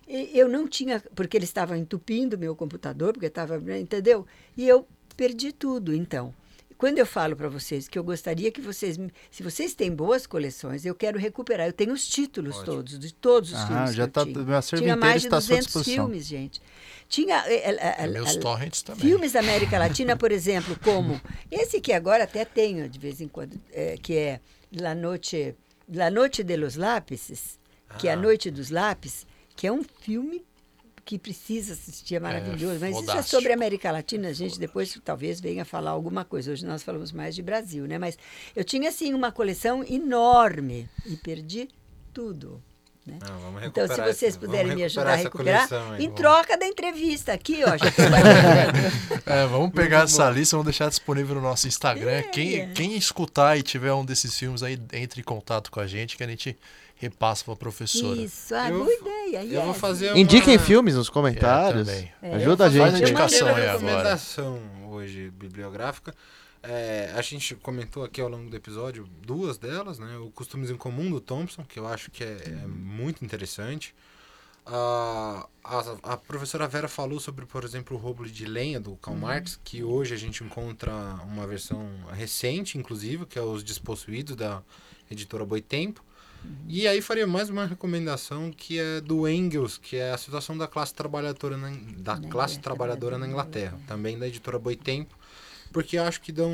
E eu não tinha, porque ele estava entupindo meu computador, porque estava, entendeu? E eu perdi tudo, então. Quando eu falo para vocês que eu gostaria que vocês, se vocês têm boas coleções, eu quero recuperar. Eu tenho os títulos
Ótimo.
todos, de todos os
Ah,
filmes
já
que
tá-
eu tinha.
meu acervo
tinha mais de
está à sua
200
disposição.
filmes, gente. Tinha eh, eh, eh,
Meus
eh,
torrents também.
Filmes da América Latina, por exemplo, como esse que agora até tenho de vez em quando, é, que é La Noche, La Noche de los Lápices, que é a
Ah.
Noite dos Lápis, que é um filme que precisa assistir, é maravilhoso. Mas isso é
fodástico.
sobre a América Latina, a gente depois talvez venha falar alguma coisa. Hoje nós falamos mais de Brasil, né? Mas eu tinha, assim, uma coleção enorme e perdi tudo. Né?
Não, vamos
Então, se vocês
essa-
puderem me ajudar a recuperar,
aí,
em
vamos.
troca da entrevista aqui, ó.
É, vamos pegar essa lista, vamos deixar disponível no nosso Instagram.
É.
Quem, quem escutar e tiver um desses filmes aí, entre em contato com a gente, que a gente repassa pra professora.
Isso, ah,
Eu-
boa ideia.
Eu vou
yes.
fazer uma...
Indiquem filmes nos comentários.
É, também.
É,
Ajuda a gente.
Faz a indicação aí agora.
hoje bibliográfica. É, a gente comentou aqui ao longo do episódio duas delas, né? O Costumes em Comum do Thompson, que eu acho que é, é muito interessante. A, a, a professora Vera falou sobre, por exemplo, o roubo de lenha do Karl Marx, que hoje a gente encontra uma versão recente, inclusive, que é Os Despossuídos, da editora Boitempo. E aí faria mais uma recomendação que é do Engels, que é a situação da classe trabalhadora na, da classe
Inglaterra,
trabalhadora na
na
Inglaterra. também da editora Boitempo, porque acho que dão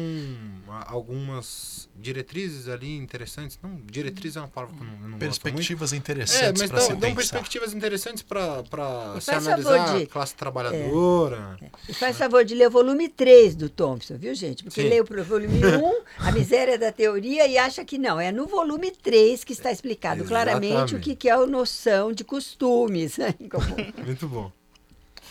algumas diretrizes ali interessantes. Não, diretriz é uma palavra que eu não, eu não gosto muito.
Perspectivas
É,
interessantes
mas
pra se
dão, perspectivas interessantes para se analisar
de-
a classe trabalhadora.
E faz favor de ler o volume 3 do Thompson, viu, gente? Porque
Sim.
lê o volume 1, A Miséria da Teoria, e acha que não. É no volume 3 que está explicado claramente o que, que é a noção de costumes. né.
Muito bom.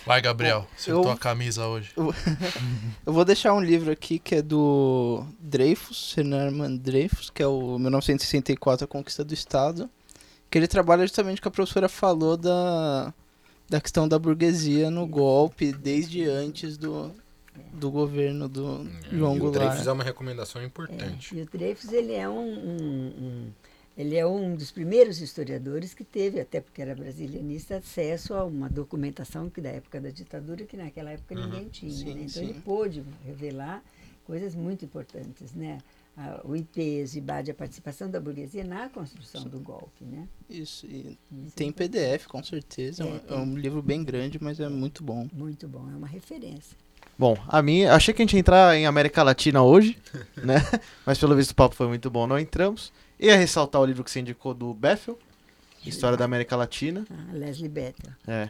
Vai, Gabriel. Você
eu-
tua camisa hoje.
Eu vou deixar um livro aqui que é do Dreyfus, Herman Dreyfus, que é o 1964, A Conquista do Estado, que ele trabalha justamente o que a professora falou da, da questão da burguesia no golpe, desde antes do, do governo do João
e o
Goulart.
Dreyfus é uma recomendação importante.
E o Dreyfus, ele é um, um- um- ele é um dos primeiros historiadores que teve, até porque era brasilianista, acesso a uma documentação que da época da ditadura, que naquela época ninguém tinha.
Sim,
né? Então
sim.
ele pôde revelar coisas muito importantes, né? A- o peso e bade a participação da burguesia na construção do golpe, né?
Isso, e
Isso
tem
é
PDF, com certeza. É, um-
É,
é um livro bem grande, mas é muito bom.
muito bom, é uma referência.
Bom, a minha. Achei que a gente ia entrar em América Latina hoje, né? Mas pelo visto o papo foi muito bom, não entramos. Ia ressaltar o livro que você indicou do Bethel, História da América Latina.
Ah, Leslie Bethel.
É.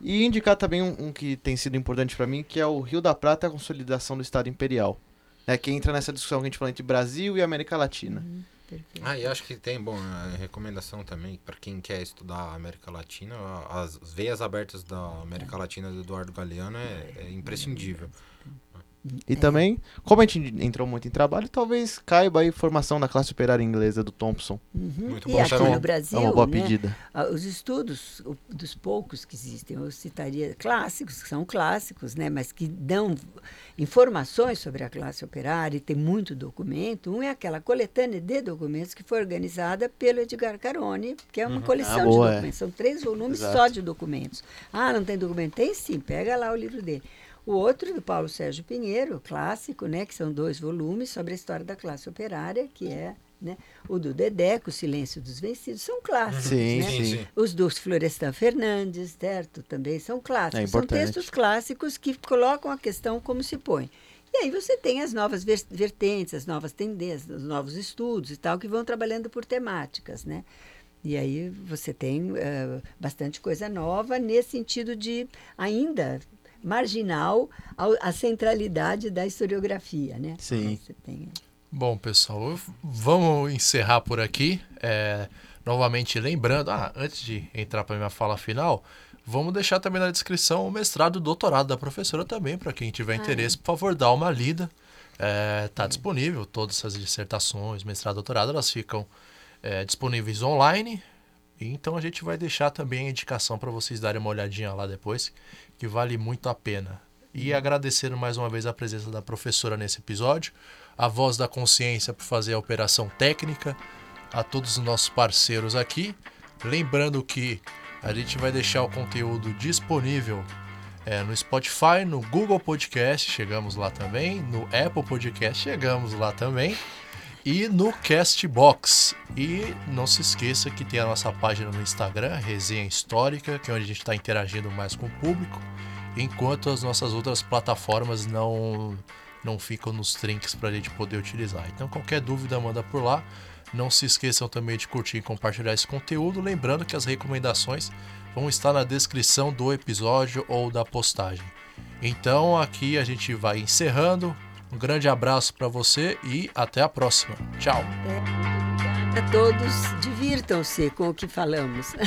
E indicar também um, um que tem sido importante para mim, que é o Rio da Prata e a consolidação do Estado Imperial. É, que entra nessa discussão que a gente falou entre Brasil e América Latina.
Perfeito.
Ah, e acho que tem, bom, a recomendação também para quem quer estudar a América Latina, as veias abertas da América Latina do Eduardo Galeano é, é imprescindível.
E também, como a gente entrou muito em trabalho, talvez caiba aí formação da classe operária inglesa do Thompson.
Uhum.
Muito
e
bom
aqui
também.
no Brasil,
é uma boa
né,
pedida.
os estudos dos poucos que existem, eu citaria clássicos, que são clássicos, né, mas que dão informações sobre a classe operária e tem muito documento. Um é aquela coletânea de documentos que foi organizada pelo Edgar Carone, que é uma coleção
Ah, boa,
de
é.
documentos. São três volumes
Exato.
só de documentos. Ah, não tem documento? Tem sim, pega lá o livro dele. O outro do Paulo Sérgio Pinheiro, clássico, né, que são dois volumes sobre a história da classe operária, que é né, o do Dedeco, O Silêncio dos Vencidos, são clássicos.
Sim,
né?
Sim, sim.
Os dos Florestan Fernandes, certo? Também são clássicos.
É
são textos clássicos que colocam a questão como se põe. E aí você tem as novas ver- vertentes, as novas tendências, os novos estudos e tal, que vão trabalhando por temáticas, né? E aí você tem eh, bastante coisa nova nesse sentido de ainda marginal ao- a centralidade da historiografia, né?
Sim.
Você tem
Bom, pessoal, vamos encerrar por aqui. É, novamente lembrando, ah, antes de entrar para minha fala final, vamos deixar também na descrição o mestrado e doutorado da professora também, para quem tiver interesse, por favor, dá uma lida. Está disponível todas essas dissertações, mestrado e doutorado, elas ficam é, disponíveis online. E Então a gente vai deixar também a indicação para vocês darem uma olhadinha lá depois, que vale muito a pena. E agradecendo mais uma vez a presença da professora nesse episódio, a voz da consciência por fazer a operação técnica, a todos os nossos parceiros aqui. Lembrando que a gente vai deixar o conteúdo disponível é, no Spotify, no Google Podcast, chegamos lá também, no Apple Podcast, chegamos lá também, e no Castbox. E não se esqueça que tem a nossa página no Instagram, Resenha Histórica, que é onde a gente está interagindo mais com o público, enquanto as nossas outras plataformas não, não ficam nos trinks para a gente poder utilizar. Então, qualquer dúvida, manda por lá. Não se esqueçam também de curtir e compartilhar esse conteúdo. Lembrando que as recomendações vão estar na descrição do episódio ou da postagem. Então, aqui a gente vai encerrando. Um grande abraço para você e até a próxima. Tchau.
É, a todos, divirtam-se com o que falamos.